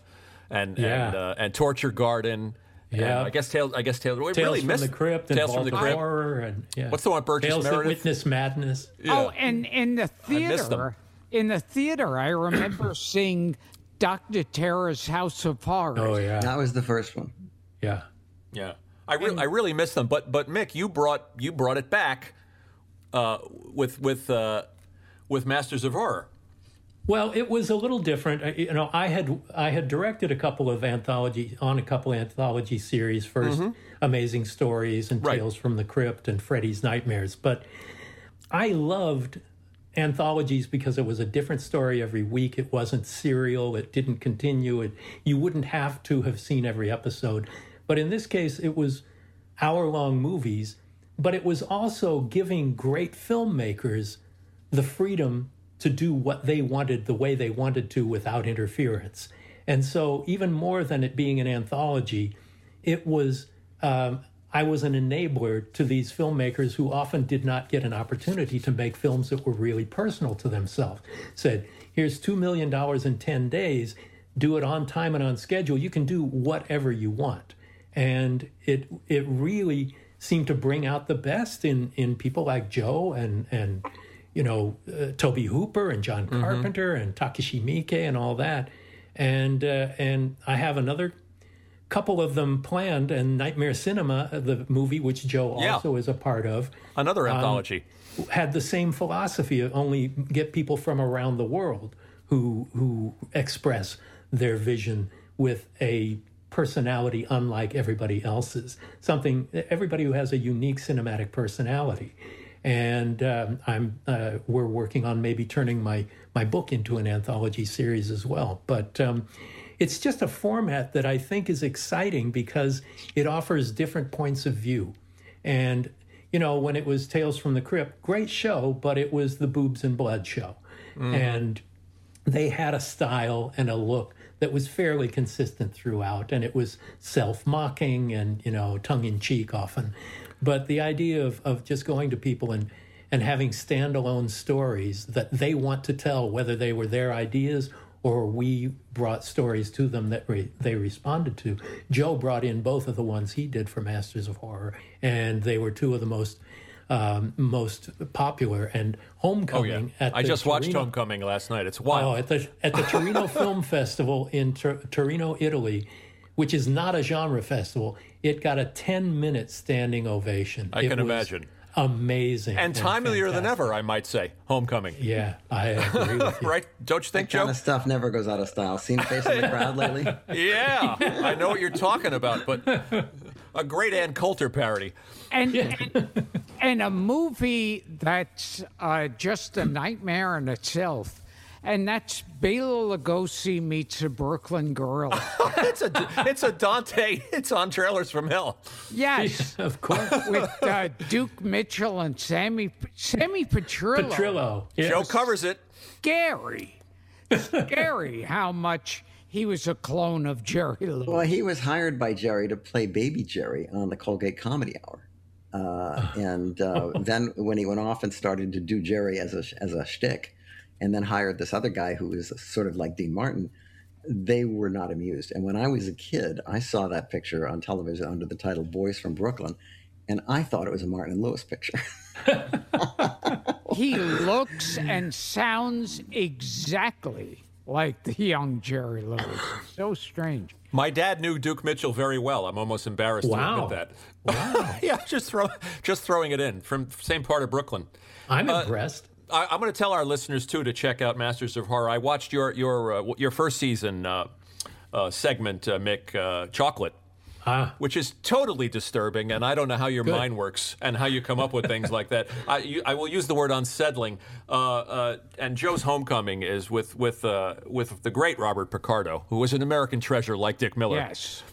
and yeah. and, uh, and Torture Garden. Yeah, I guess Tales. I guess Tales. We Tales really from missed the Crypt. Tales from the Crypt. Horror and yeah. What's the one? Burgess Tales Meredith. That Witness Madness. Yeah. Oh, and in the theater, in the theater, I remember seeing Doctor Terror's House of Horrors. Oh yeah, that was the first one. Yeah, yeah. I really, I really miss them. But but Mick, you brought you brought it back uh, with with uh, with Masters of Horror. Well, it was a little different. You know, I had I had directed a couple of anthology on a couple anthology series. 1st mm-hmm. Amazing Stories and right. Tales from the Crypt and Freddy's Nightmares. But I loved anthologies because it was a different story every week. It wasn't serial. It didn't continue. It you wouldn't have to have seen every episode. But in this case, it was hour long movies. But it was also giving great filmmakers the freedom to do what they wanted the way they wanted to without interference. And so, even more than it being an anthology, it was um, I was an enabler to these filmmakers who often did not get an opportunity to make films that were really personal to themselves. Said, here's $2 million in 10 days, do it on time and on schedule. You can do whatever you want. And it, it really seemed to bring out the best in, in people like Joe and, and you know, uh, Tobe Hooper and John mm-hmm. Carpenter and Takashi Miike and all that. And, uh, and I have another couple of them planned, and Nightmare Cinema, the movie which Joe yeah. also is a part of, another um, anthology, had the same philosophy of only get people from around the world who who express their vision with a personality unlike everybody else's. Something everybody who has a unique cinematic personality. And um, I'm uh, we're working on maybe turning my my book into an anthology series as well. But um, it's just a format that I think is exciting because it offers different points of view. And, you know, when it was Tales from the Crypt, great show, but it was the boobs and blood show. Mm. And they had a style and a look that was fairly consistent throughout, and it was self mocking and, you know, tongue in cheek often. But the idea of, of just going to people and and having standalone stories that they want to tell, whether they were their ideas or we brought stories to them that re- they responded to. Joe brought in both of the ones he did for Masters of Horror, and they were two of the most um, most popular. And Homecoming. Oh, yeah. I just Torino, watched Homecoming last night. It's wild. Oh, at the at the Torino Film Festival in Tor- Torino, Italy. Which is not a genre festival. It got a 10 minute standing ovation. I it can imagine amazing and, and timelier fantastic. than ever, I might say. Homecoming. Yeah, I agree with you. right? Don't you think, that Joe? Kind of stuff never goes out of style. Seen face in the crowd lately? Yeah, I know what you're talking about, but a great Ann Coulter parody. And, yeah. and, and, a movie that's uh, just a nightmare in itself and that's Bela Lugosi meets a Brooklyn gorilla. it's a it's a Dante. It's on trailers from hell. Yes, of course. With uh, Duke Mitchell and Sammy Sammy Petrillo. Petrillo. Yes. Joe covers it. Scary, scary. How much he was a clone of Jerry Lewis. Well, he was hired by Jerry to play Baby Jerry on the Colgate Comedy Hour. Uh, and uh, then when he went off and started to do Jerry as a as a shtick, and then hired this other guy who was sort of like Dean Martin, they were not amused. And when I was a kid, I saw that picture on television under the title Boys from Brooklyn, and I thought it was a Martin and Lewis picture. he looks and sounds exactly like the young Jerry Lewis. So strange. My dad knew Duke Mitchell very well. I'm almost embarrassed wow. to admit that. Wow. yeah, just throw, just throwing it in from same part of Brooklyn. I'm uh, impressed. I, am going to tell our listeners too to check out Masters of Horror. I watched your your uh, your first season uh, uh, segment, uh, Mick uh, Chocolate. Ah. Which is totally disturbing, and I don't know how your Good. mind works and how you come up with things like that. I, you, I, will use the word unsettling. Uh, and Joe's homecoming is with with with the great Robert Picardo, who was an American treasure like Dick Miller. Yes,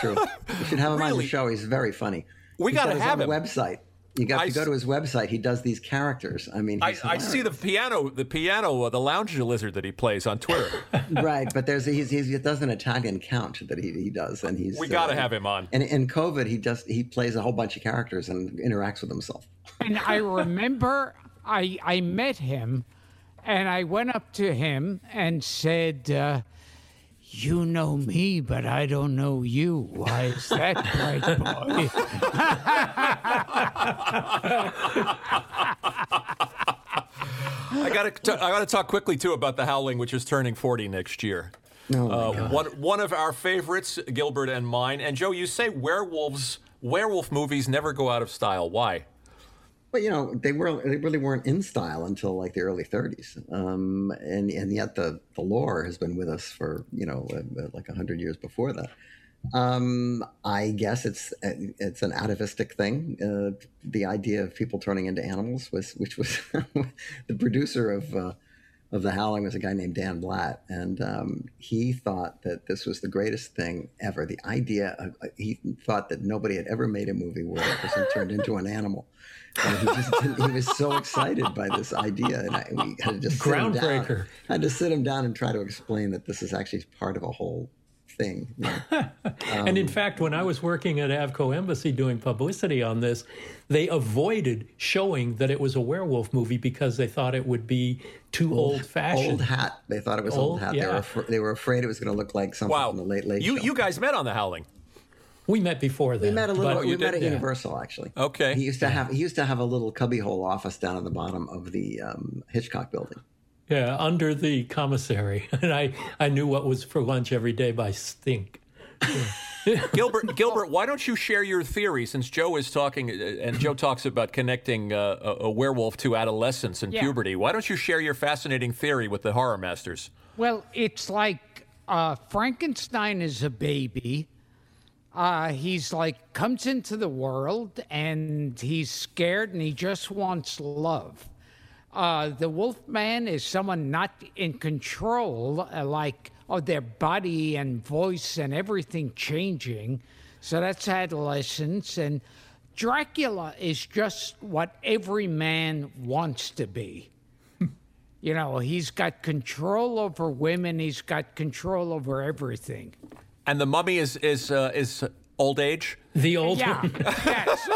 true. You should have him really? on the show. He's very funny. We got to have him. Website. You got I to go to his website. He does these characters. I mean, I, I, see the piano, the piano, uh, the lounge lizard that he plays on Twitter. right, but there's he's, he's, he does an Italian count that he, he does, and he's we got to uh, have him on. And in COVID, he just he plays a whole bunch of characters and interacts with himself. And I remember I I met him, and I went up to him and said. Uh, you know me, but I don't know you. Why is that, bright boy? I got to I got to talk quickly too about the Howling, which is turning 40 next year. Oh uh, one one of our favorites, Gilbert and mine. And Joe, you say werewolves werewolf movies never go out of style. Why? But you know, they were they really weren't in style until like the early 30s, um, and and yet the the lore has been with us for you know uh, like hundred years before that. Um, I guess it's it's an atavistic thing. Uh, the idea of people turning into animals was, which was the producer of uh, of the Howling was a guy named Dan Blatt, and um, he thought that this was the greatest thing ever. The idea uh, he thought that nobody had ever made a movie where a person turned into an animal. And he just he was so excited by this idea, and I, we had to just groundbreaker. Sit him down, had to sit him down and try to explain that this is actually part of a whole thing. you know. and in um, fact, when I was working at Avco Embassy doing publicity on this, they avoided showing that it was a werewolf movie because they thought it would be too old fashioned. Old hat. They thought it was old, Old, hat. They were yeah. they were afraid it was going to look like something Wow. from the late late You show. you guys met on the Howling. We met before then. we met a little. but- we you met did? at Yeah. Universal actually. Okay. He used to have he used to have a little cubbyhole office down at the bottom of the um, Hitchcock building. Yeah, under the commissary. And I, I knew what was for lunch every day by stink. Gilbert, Gilbert, why don't you share your theory since Joe is talking uh, and Joe talks about connecting uh, a, a werewolf to adolescence and Yeah. puberty? Why don't you share your fascinating theory with the horror masters? Well, it's like uh, Frankenstein is a baby. Uh, he's like comes into the world and he's scared and he just wants love. Uh, the Wolfman is someone not in control, uh, like of their body and voice and everything changing. So that's adolescence. And Dracula is just what every man wants to be. You know, he's got control over women. He's got control over everything. And the mummy is is uh, is old age. The old Yeah. one. yes.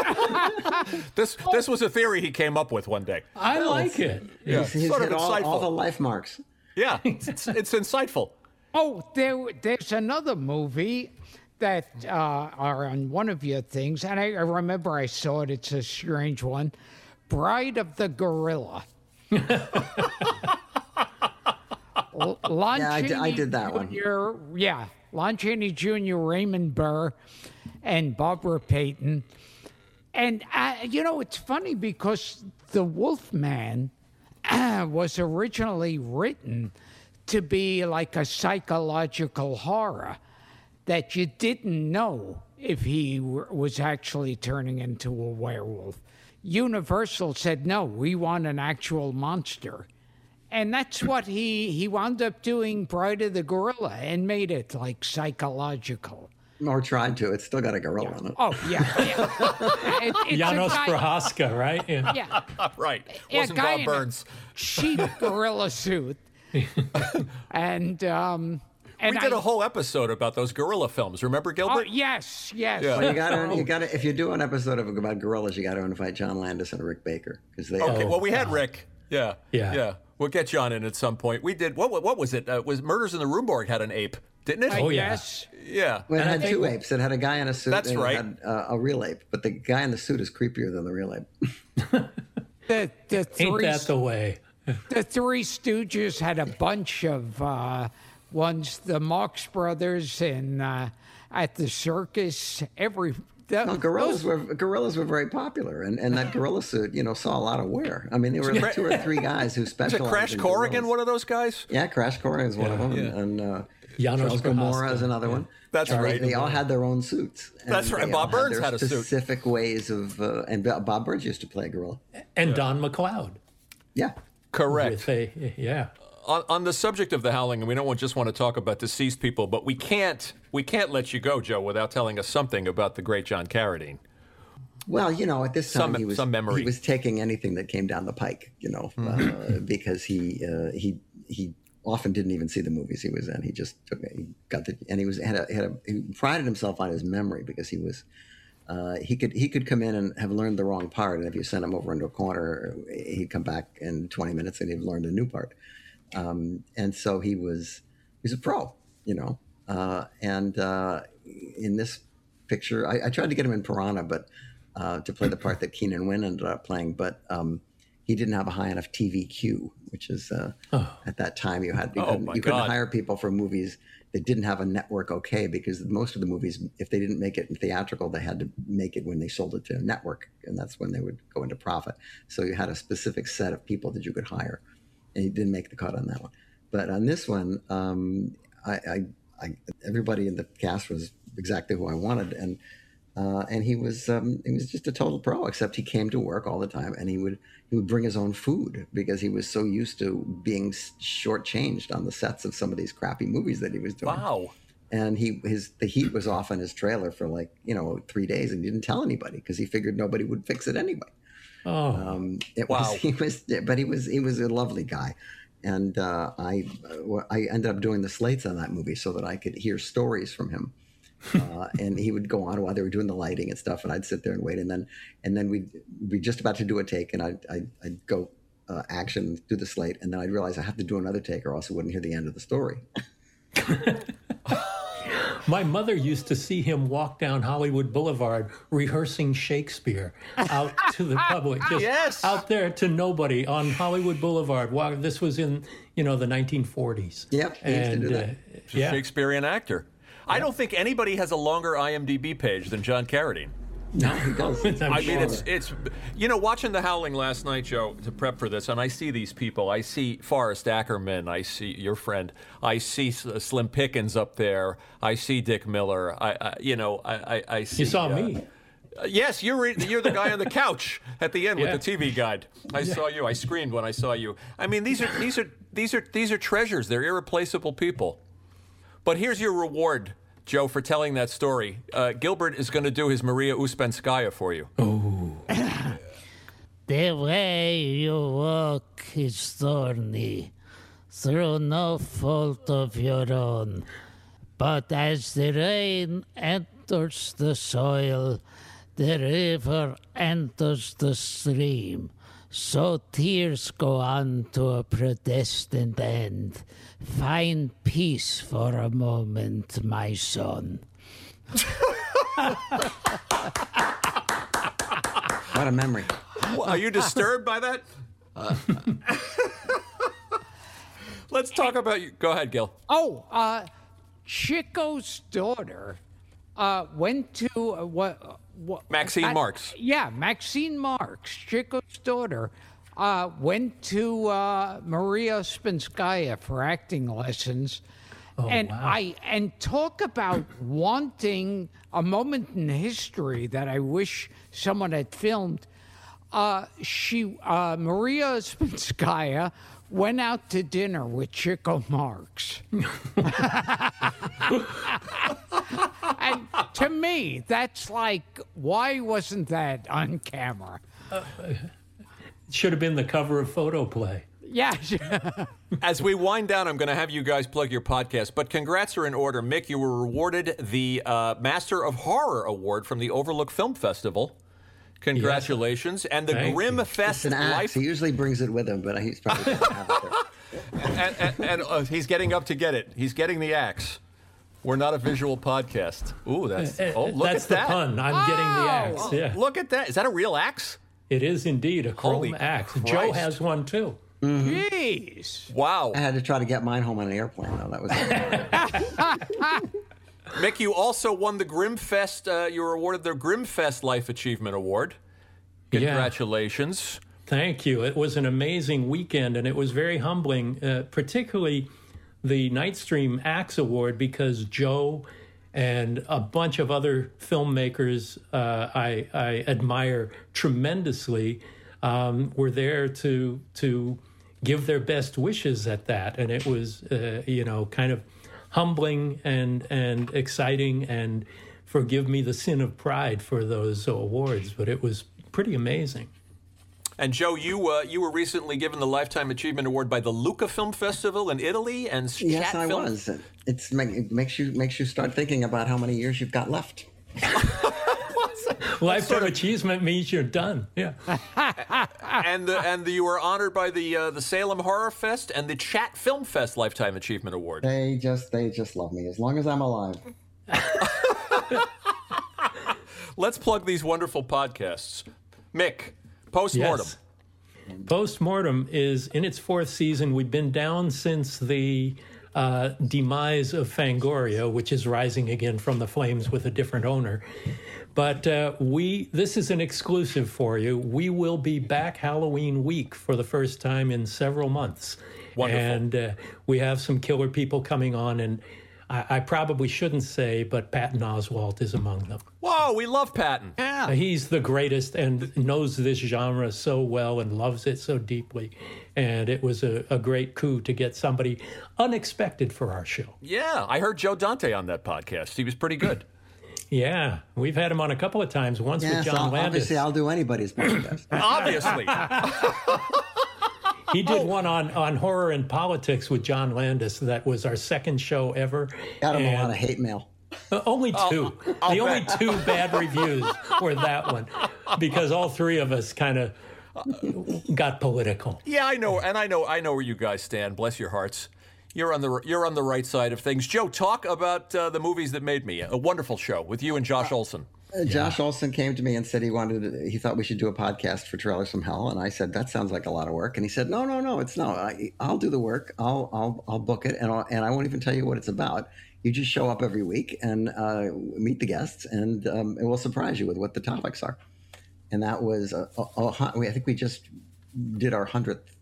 This this was a theory he came up with one day. I like it. Yeah, He's, he's sort of hit all, all the life marks. Yeah, it's, it's insightful. Oh, there, there's another movie that uh, are on one of your things, and I, I remember I saw it. It's a strange one, Bride of the Gorilla. L- Lon Yeah, I di- I Chaney did that one. Yeah, Lon Chaney Jr., Raymond Burr, and Barbara Payton. And, uh, you know, it's funny because The Wolfman was originally written to be like a psychological horror that you didn't know if he w- was actually turning into a werewolf. Universal said, no, we want an actual monster. And that's what he, he wound up doing Bride of the Gorilla and made it like psychological. Or tried to. It's still got a gorilla in it. Oh, yeah. yeah. It- it's a Janos Prohaska, right? Yeah. Yeah. Right, Yeah, wasn't guy Bob in Burns. cheap gorilla suit. and um and We did I, a whole episode about those gorilla films. Remember Oh, Gilbert? yes, yes. Yeah. Well, you got to, you got to. If you do an episode of about gorillas, you got to invite John Landis and Rick Baker because they. Okay, Oh, well, we had Rick. Yeah, Yeah. yeah. We'll get you on in at some point. We did. What? What was it? Uh, was Murders in the Rue Morgue had an ape, didn't it? Oh, yes. yeah. Well, it And had think- two apes. It had a guy in a suit. That's and it right. Had, uh, a real ape, but the guy in the suit is creepier than the real ape. The the Ain't three that the way? the Three Stooges had a bunch of uh, ones. The Marx Brothers and uh, at the circus. Every the, Well, gorillas those- were gorillas were very popular, and, and that gorilla suit, you know, saw a lot of wear. I mean, there were like two or three guys who Is it specialized. Crash in Corrigan? One of those guys? Yeah, Crash Corrigan is one of them, and uh, Janos Charles Gemora Prohaska. is another one. That's And they- right. They, all had their own suits. That's right. they Bob all Burns their had a suit. specific ways of, uh, and Bob Burns used to play a gorilla. And Don McLeod. Yeah, With Correct. a, yeah. On, on the subject of the howling, and we don't want- just want to talk about deceased people, but we can't we can't let you go, Joe, without telling us something about the great John Carradine. Well, you know, at this time Some- he was some memory. he was taking anything that came down the pike, you know, uh, because he uh, he he often didn't even see the movies he was in. He just took he got the and he was had a, had a he prided himself on his memory because he was uh, he could he could come in and have learned the wrong part, and if you sent him over into a corner, he'd come back in 20 minutes and he'd learned a new part. Um, and so he was he's a pro, you know. Uh, and uh, in this picture, I, I tried to get him in Piranha, but uh, to play the part that Keenan Wynn ended up playing, but um, he didn't have a high enough TVQ, which is uh, at that time you had you, Oh, couldn't, you couldn't hire people for movies that didn't have a network okay because most of the movies, if they didn't make it in theatrical, they had to make it when they sold it to a network, and that's when they would go into profit. So you had a specific set of people that you could hire, you didn't make the cut on that one. But on this one, um, I, I, I, everybody in the cast was exactly who I wanted, and uh, and he was um, he was just a total pro. Except he came to work all the time, and he would he would bring his own food because he was so used to being shortchanged on the sets of some of these crappy movies that he was doing. Wow. And he his the heat was off in his trailer for like you know three days, and he didn't tell anybody because he figured nobody would fix it anyway. Oh, Um, it Wow. was he was, but he was he was a lovely guy, and uh, I uh, I ended up doing the slates on that movie so that I could hear stories from him. uh, and he would go on while they were doing the lighting and stuff, and I'd sit there and wait, and then and then we'd be just about to do a take, and I'd I'd, I'd go uh, action, do the slate, and then I'd realize I have to do another take, or else I wouldn't hear the end of the story. My mother used to see him walk down Hollywood Boulevard rehearsing Shakespeare out to the public, just Yes. out there to nobody on Hollywood Boulevard. Wow, this was in you know the 1940s. Yep, he used to uh, yeah, Shakespearean actor. I don't think anybody has a longer IMDb page than John Carradine. No, he does. I'm I sure. mean, it's it's you know, watching The Howling last night, Joe, to prep for this, and I see these people. I see Forrest Ackerman. I see your friend. I see Slim Pickens up there. I see Dick Miller. I, I you know, I, I, I see. you saw uh, me. uh, Yes, you're re- you're the guy on the couch at the end Yeah. with the TV guide. I saw you. I screamed when I saw you. I mean, these are these are these are these are treasures. They're irreplaceable people. But here's your reward, Joe, for telling that story. Uh, Gilbert is going to do his Maria Ouspenskaya for you. Oh. the way you walk is thorny, through no fault of your own. But as the rain enters the soil, the river enters the stream. So tears go on to a predestined end. Find peace for a moment, my son. What a memory. Are you disturbed by that? Let's talk about you. Go ahead, Gil. Oh, uh, Chico's daughter uh, went to uh, what? What Maxine I- Marks. Yeah, Maxine Marks, Chico's daughter, uh, went to uh, Maria Ouspenskaya for acting lessons. and wow. I and talk about wanting a moment in history that I wish someone had filmed. Uh, she uh, Maria Ouspenskaya went out to dinner with Chico Marx. and to me, that's like, why wasn't that on camera? Should have been the cover of Photoplay. Yeah. As we wind down, I'm going to have you guys plug your podcast. But congrats are in order. Mick, you were rewarded the uh, Master of Horror Award from the Overlook Film Festival. Congratulations. And the Thank Grimm you. Fest It's an axe. Life. He usually brings it with him, but he's probably doesn't have it there. and and, and uh, he's getting up to get it. He's getting the axe. We're not a visual podcast. Ooh, that's eh, eh, oh look That's at the that. pun. I'm getting the axe. Yeah, Look at that. Is that a real axe? it is indeed a Holy chrome axe. Joe has one too. Mm-hmm. Jeez. Wow. I had to try to get mine home on an airplane, though. That was Mick, you also won the Grimmfest. Uh, you were awarded the Grimmfest Life Achievement Award. Yeah. Congratulations. Thank you. It was an amazing weekend, and it was very humbling, uh, particularly the Nightstream Axe Award, because Joe and a bunch of other filmmakers uh, I, I admire tremendously um, were there to to give their best wishes at that, and it was uh, you know kind of humbling and and exciting and forgive me the sin of pride for those awards, but it was pretty amazing. And Joe, you uh, you were recently given the Lifetime Achievement Award by the Lucca Film Festival in Italy, and yes, Chat I Film- was. It's it makes you makes you start thinking about how many years you've got left. Lifetime achievement means you're done. Yeah. and the, and the, you were honored by the uh, the Salem Horror Fest and the Chat Film Fest Lifetime Achievement Award. They just they just love me as long as I'm alive. Let's plug these wonderful podcasts. Mick, postmortem. Yes. Postmortem is in its fourth season. We've been down since the uh, demise of Fangoria, which is rising again from the flames with a different owner. But uh, we this is an exclusive for you. We will be back Halloween week for the first time in several months. Wonderful. And uh, we have some killer people coming on, and I, I probably shouldn't say, but Patton Oswalt is among them. Whoa, we love Patton. Yeah. He's the greatest and knows this genre so well and loves it so deeply. And it was a, a great coup to get somebody unexpected for our show. Yeah, I heard Joe Dante on that podcast. He was pretty good. Yeah, we've had him on a couple of times. Once Yes, with John I'll- Landis. obviously I'll do anybody's podcast. Obviously. he did one on, on horror and politics with John Landis. That was our second show ever. Got him a lot of hate mail. Uh, only 2 I'll the only bet. two bad reviews were that one because all three of us kind of got political. Yeah, I know, and I know, I know where you guys stand. Bless your hearts. You're on the you're on the right side of things. Joe, talk about uh, the movies that made me. A wonderful show with you and Josh Olson. Uh, Josh Olson came to me and said he wanted, he thought we should do a podcast for Trailers from Hell, and I said that sounds like a lot of work, and he said, no, no, no, it's no, I, I'll do the work, I'll, I'll, I'll book it, and I'll, and I won't even tell you what it's about. You just show up every week and uh, meet the guests, and um, it will surprise you with what the topics are. And that was, a, a, a, hun- I think we just did our hundredth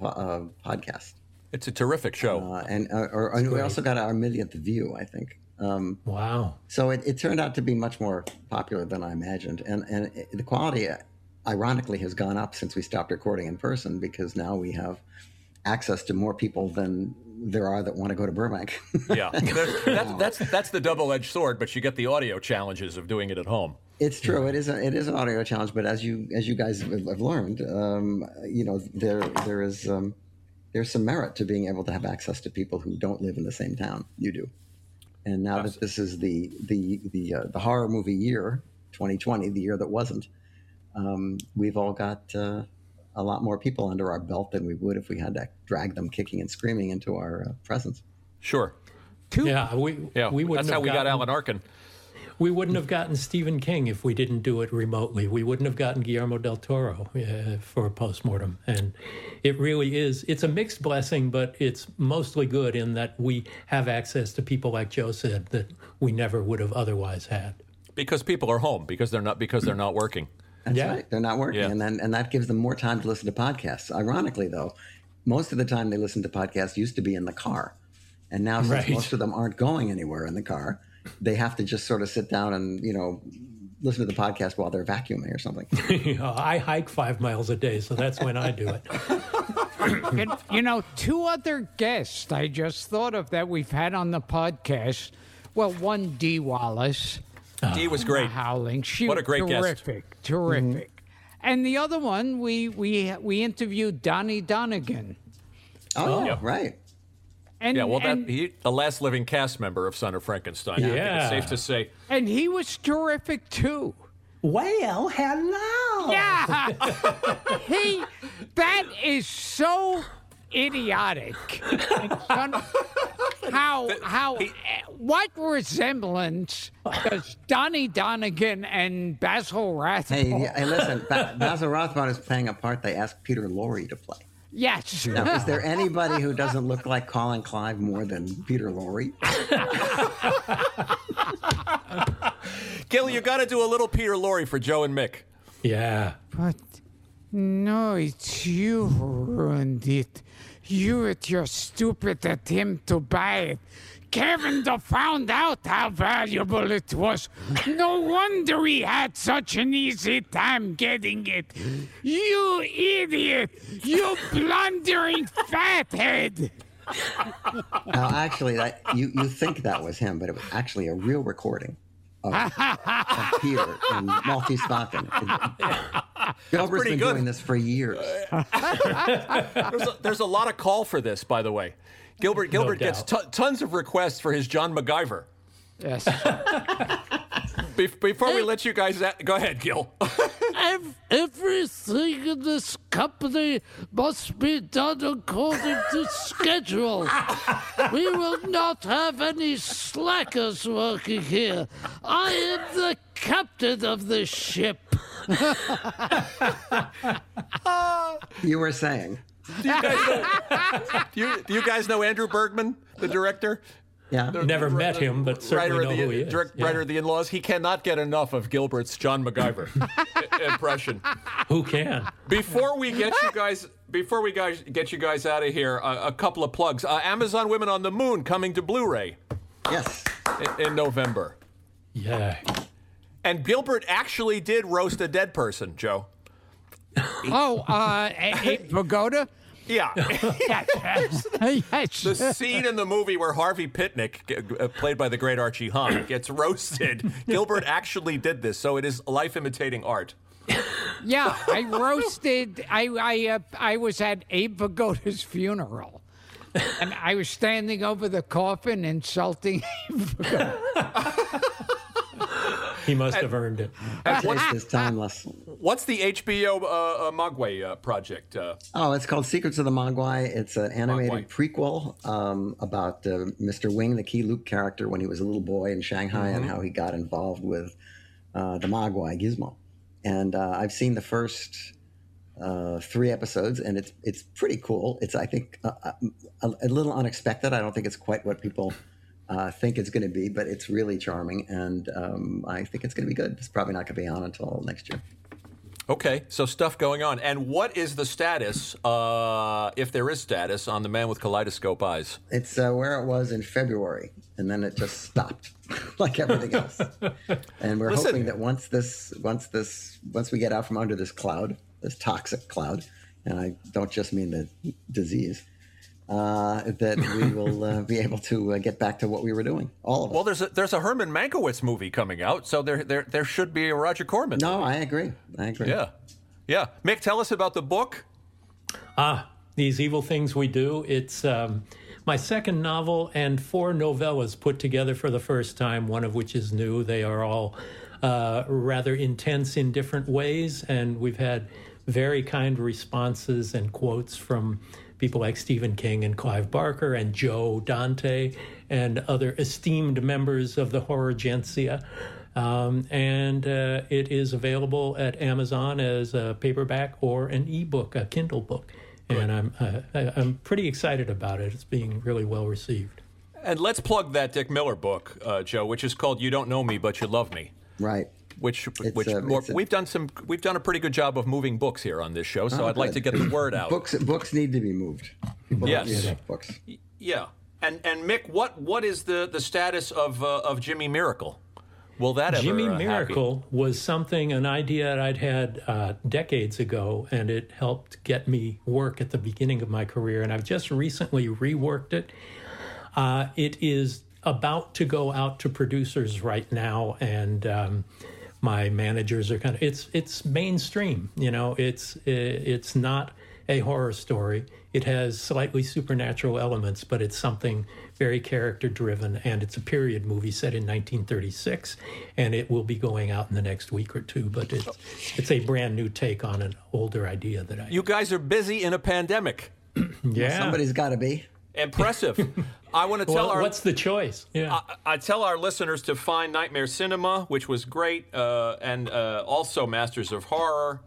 uh, podcast, It's a terrific show. uh, and uh, or, and we also got our millionth view, I think. Um, Wow. so it, it turned out to be much more popular than I imagined, and and it, the quality, ironically, has gone up since we stopped recording in person because now we have access to more people than there are that want to go to Burbank. yeah, that's, that's that's the double-edged sword. But you get the audio challenges of doing it at home. it's true. It is a, it is an audio challenge, but as you as you guys have have learned, um, you know there there is um, there's some merit to being able to have access to people who don't live in the same town you do. And now that this is the the the uh, the horror movie year, 2020, the year that wasn't, um, we've all got uh, a lot more people under our belt than we would if we had to drag them kicking and screaming into our uh, presence. Sure. Two, Yeah, we Yeah, we wouldn't that's how have we got Alan Arkin. We wouldn't have gotten Stephen King if we didn't do it remotely. We wouldn't have gotten Guillermo del Toro uh, for postmortem, and it really is. It's a mixed blessing, but it's mostly good in that we have access to people like Joe said that we never would have otherwise had. because people are home because they're not because they're not working. That's Yeah. right. They're not working, Yeah. and then and that gives them more time to listen to podcasts. Ironically, though, most of the time they listen to podcasts used to be in the car, and now since Right. most of them aren't going anywhere in the car, they have to just sort of sit down and you know listen to the podcast while they're vacuuming or something. You know, I hike five miles a day, so that's when I do it. you, you know, two other guests I just thought of that we've had on the podcast. Well, one Dee Wallace, ah. Dee was great. Howling. She What a great guest. terrific, terrific. Mm-hmm. And the other one, we we we interviewed Donnie Dunagan. Oh, Yeah. right. And, Yeah, well, that and, he, the last living cast member of Son of Frankenstein. I think Yeah. it's safe to say. and he was terrific too. Well, hello. Yeah, he. That is so idiotic. Son- how how eh, what resemblance does Donnie Dunagan and Basil Rathbone? Hey, hey, listen. Ba- Basil Rathbone is playing a part they asked Peter Lorre to play. Yes. Now, is there anybody who doesn't look like Colin Clive more than Peter Lorre? Gil, you got to do a little Peter Lorre for Joe and Mick. Yeah. But no, it's you who ruined it. You with your stupid attempt to buy it. Kemidov found out how valuable it was. No wonder he had such an easy time getting it. You idiot! You blundering fathead! Now, actually, that, you you think that was him, but it was actually a real recording of, of Peter in Maltese Falcon. Gilbert's pretty been good. doing this for years. There's a, there's a lot of call for this, by the way. Gilbert Gilbert gets t- tons of requests for his John McGiver. Yes. Be- before we let you guys, a- go ahead, Gil. Everything in this company must be done according to schedule. We will not have any slackers working here. I am the captain of the ship. You were saying, Do you guys know? do, you, do you guys know Andrew Bergman, the director? Yeah. Never met him, but certainly know of who he is. direct, Yeah. writer of the in-laws. He cannot get enough of Gilbert's John McGiver impression. Who can? Before we get you guys, before we guys get you guys out of here, uh, a couple of plugs. Uh, Amazon Women on the Moon coming to Blu-ray Yes. in, in November. Yeah. And Gilbert actually did roast a dead person, Joe. Oh, uh, a, a pagoda? Yeah. Yes. yes. the scene in the movie where Harvey Pitnik, uh, played by the great Archie Hahn, gets roasted. Gilbert actually did this, so it is life imitating art. Yeah, I roasted. I I uh, I was at Abe Vigoda's funeral, and I was standing over the coffin insulting Abe Vigoda. He must have earned it. Taste is timeless. What's the HBO uh, uh, Mogwai uh, project? Uh, Oh, it's called Secrets of the Mogwai. It's an animated Mogwai. prequel um, about uh, Mr. Wing, the Keye Luke character, when he was a little boy in Shanghai and how he got involved with uh, the Mogwai Gizmo. And uh, I've seen the first uh, three episodes, and it's it's pretty cool. It's I think uh, a, a little unexpected. I don't think it's quite what people uh, think it's going to be, but it's really charming, and um, I think it's going to be good. It's probably not going to be on until next year. okay, so stuff going on. And what is the status, uh, if there is status, on the man with kaleidoscope eyes? It's uh, where it was in February, and then it just stopped, like everything else. And we're Listen. hoping that once this, once this, once we get out from under this cloud, this toxic cloud, and I don't just mean the disease, uh, that we will uh, be able to uh, get back to what we were doing. All of us. Well, there's a, there's a Herman Mankiewicz movie coming out, so there there there should be a Roger Corman. no, I agree. I agree. Yeah, yeah. Mick, tell us about the book. Ah, These Evil Things We Do. It's um, my second novel and four novellas put together for the first time, one of which is new. They are all uh, rather intense in different ways, and we've had very kind responses and quotes from people like Stephen King and Clive Barker and Joe Dante and other esteemed members of the horror gentsia. Um, and uh, it is available at Amazon as a paperback or an ebook, a Kindle book. And I'm uh, I- I'm pretty excited about it. It's being really well received. And let's plug that Dick Miller book, uh, Joe, which is called "You Don't Know Me, But You Love Me." Right. Which, which a- more, a- we've done some, we've done a pretty good job of moving books here on this show. So Oh, I'd like to get the word out. Books, books need to be moved. People Yes. don't use up books. Yeah, and and Mick, what what is the the status of uh, of Jimmy Miracle? Will that ever Jimmy uh, happen? Miracle was something, an idea that I'd had uh, decades ago, and it helped get me work at the beginning of my career. And I've just recently reworked it. Uh, it is about to go out to producers right now, and um, my managers are kind of. It's it's mainstream, you know. It's it's not a horror story. It has slightly supernatural elements, but it's something very character driven, and it's a period movie set in 1936, and it will be going out in the next week or two. But it's it's a brand new take on an older idea that I You guys are busy in a pandemic. yeah. Somebody's got to be. Impressive. I want to tell well, our what's the choice? Yeah. I, I tell our listeners to find Nightmare Cinema, which was great, uh, and uh, also Masters of Horror.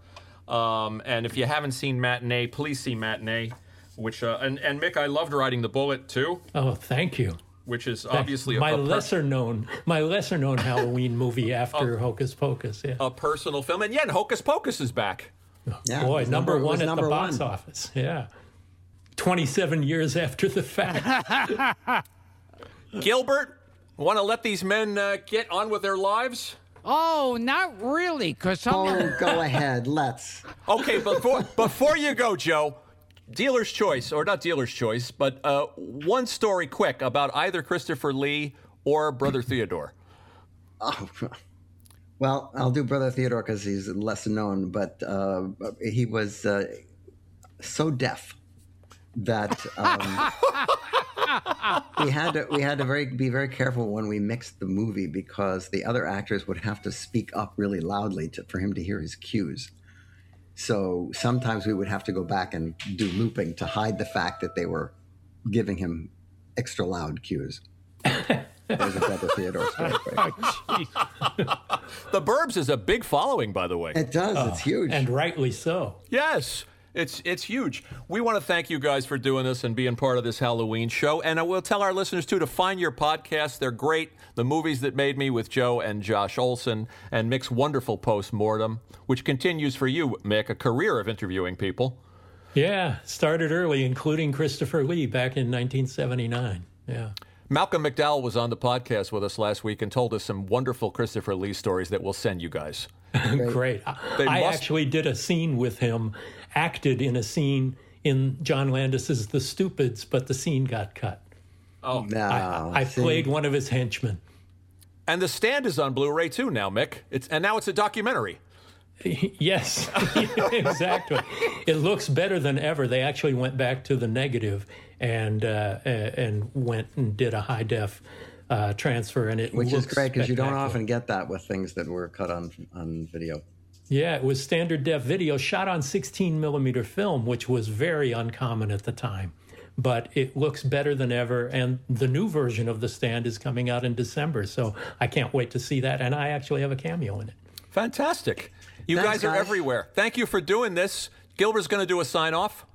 Um, and if you haven't seen Matinee, please see Matinee. Which uh, and and Mick, I loved riding the bullet too, oh, thank you. which is obviously a, my a, per- lesser known my lesser known Halloween movie after Hocus Pocus. Yeah. a personal film. And yet, Hocus Pocus is back. Yeah, Boy, was number, one at number the box one. office. Yeah. 27 years after the fact. Gilbert, want to let these men uh, get on with their lives? Oh, not really, because I'm. Oh, go ahead. Let's. Okay, before before you go, Joe, dealer's choice, or not dealer's choice, but uh, one story quick about either Christopher Lee or Brother Theodore. Oh, well, I'll do Brother Theodore because he's less known, but uh, he was uh, so deaf that um, we had to we had to very be very careful when we mixed the movie because the other actors would have to speak up really loudly to, for him to hear his cues. So sometimes we would have to go back and do looping to hide the fact that they were giving him extra loud cues. There's a Brother Theodore story. for you. The Burbs is a big following, by the way. It does. it's huge. and rightly so. Yes. It's it's huge. We want to thank you guys for doing this and being part of this Halloween show. And uh, I will tell our listeners too to find your podcasts. They're great. The movies that made me with Joe and Josh Olson and Mick's wonderful post mortem, which continues for you, Mick, a career of interviewing people. Yeah. Started early, including Christopher Lee back in 1979. Yeah. Malcolm McDowell was on the podcast with us last week and told us some wonderful Christopher Lee stories that we'll send you guys. Great. They I must- actually did a scene with him, acted in a scene in John Landis's The Stupids, but the scene got cut. Oh, No, I see? played one of his henchmen. and The Stand is on Blu-ray too now, Mick. It's and now it's a documentary. Yes, exactly. it looks better than ever. They actually went back to the negative and uh, and went and did a high def uh, transfer, and it which is great because you don't often get that with things that were cut on on video. Yeah, it was standard def video shot on 16 millimeter film, which was very uncommon at the time. But it looks better than ever, and the new version of the stand is coming out in December, so I can't wait to see that. And I actually have a cameo in it. Fantastic. You Thanks, guys are guys. everywhere. Thank you for doing this. Gilbert's going to do a sign off.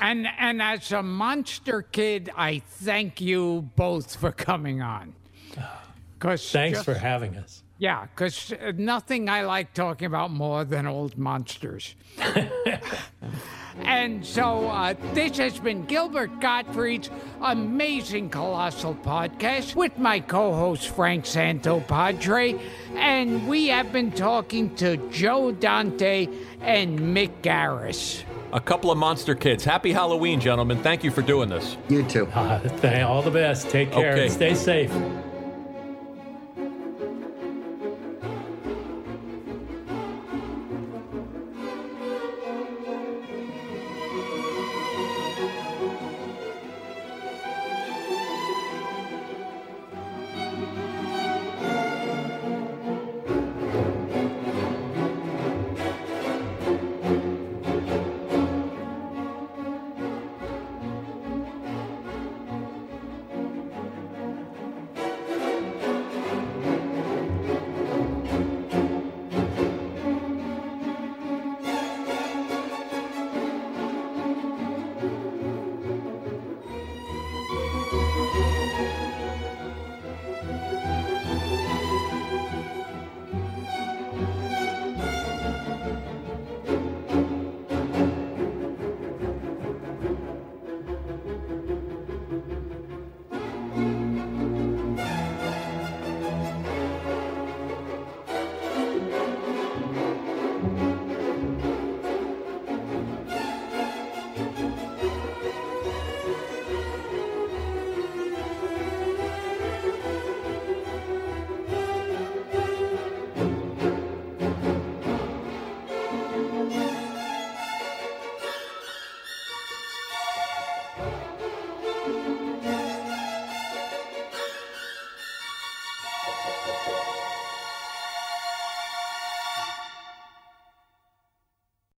And and as a monster kid, I thank you both for coming on. Cause Thanks just- for having us. Yeah, because nothing I like talking about more than old monsters. and so uh, this has been Gilbert Gottfried's amazing colossal podcast with my co-host Frank Santopadre, and we have been talking to Joe Dante and Mick Garris. A couple of monster kids. Happy Halloween, gentlemen. Thank you for doing this. You too. Uh, th- all the best. Take care. Okay. and Stay safe.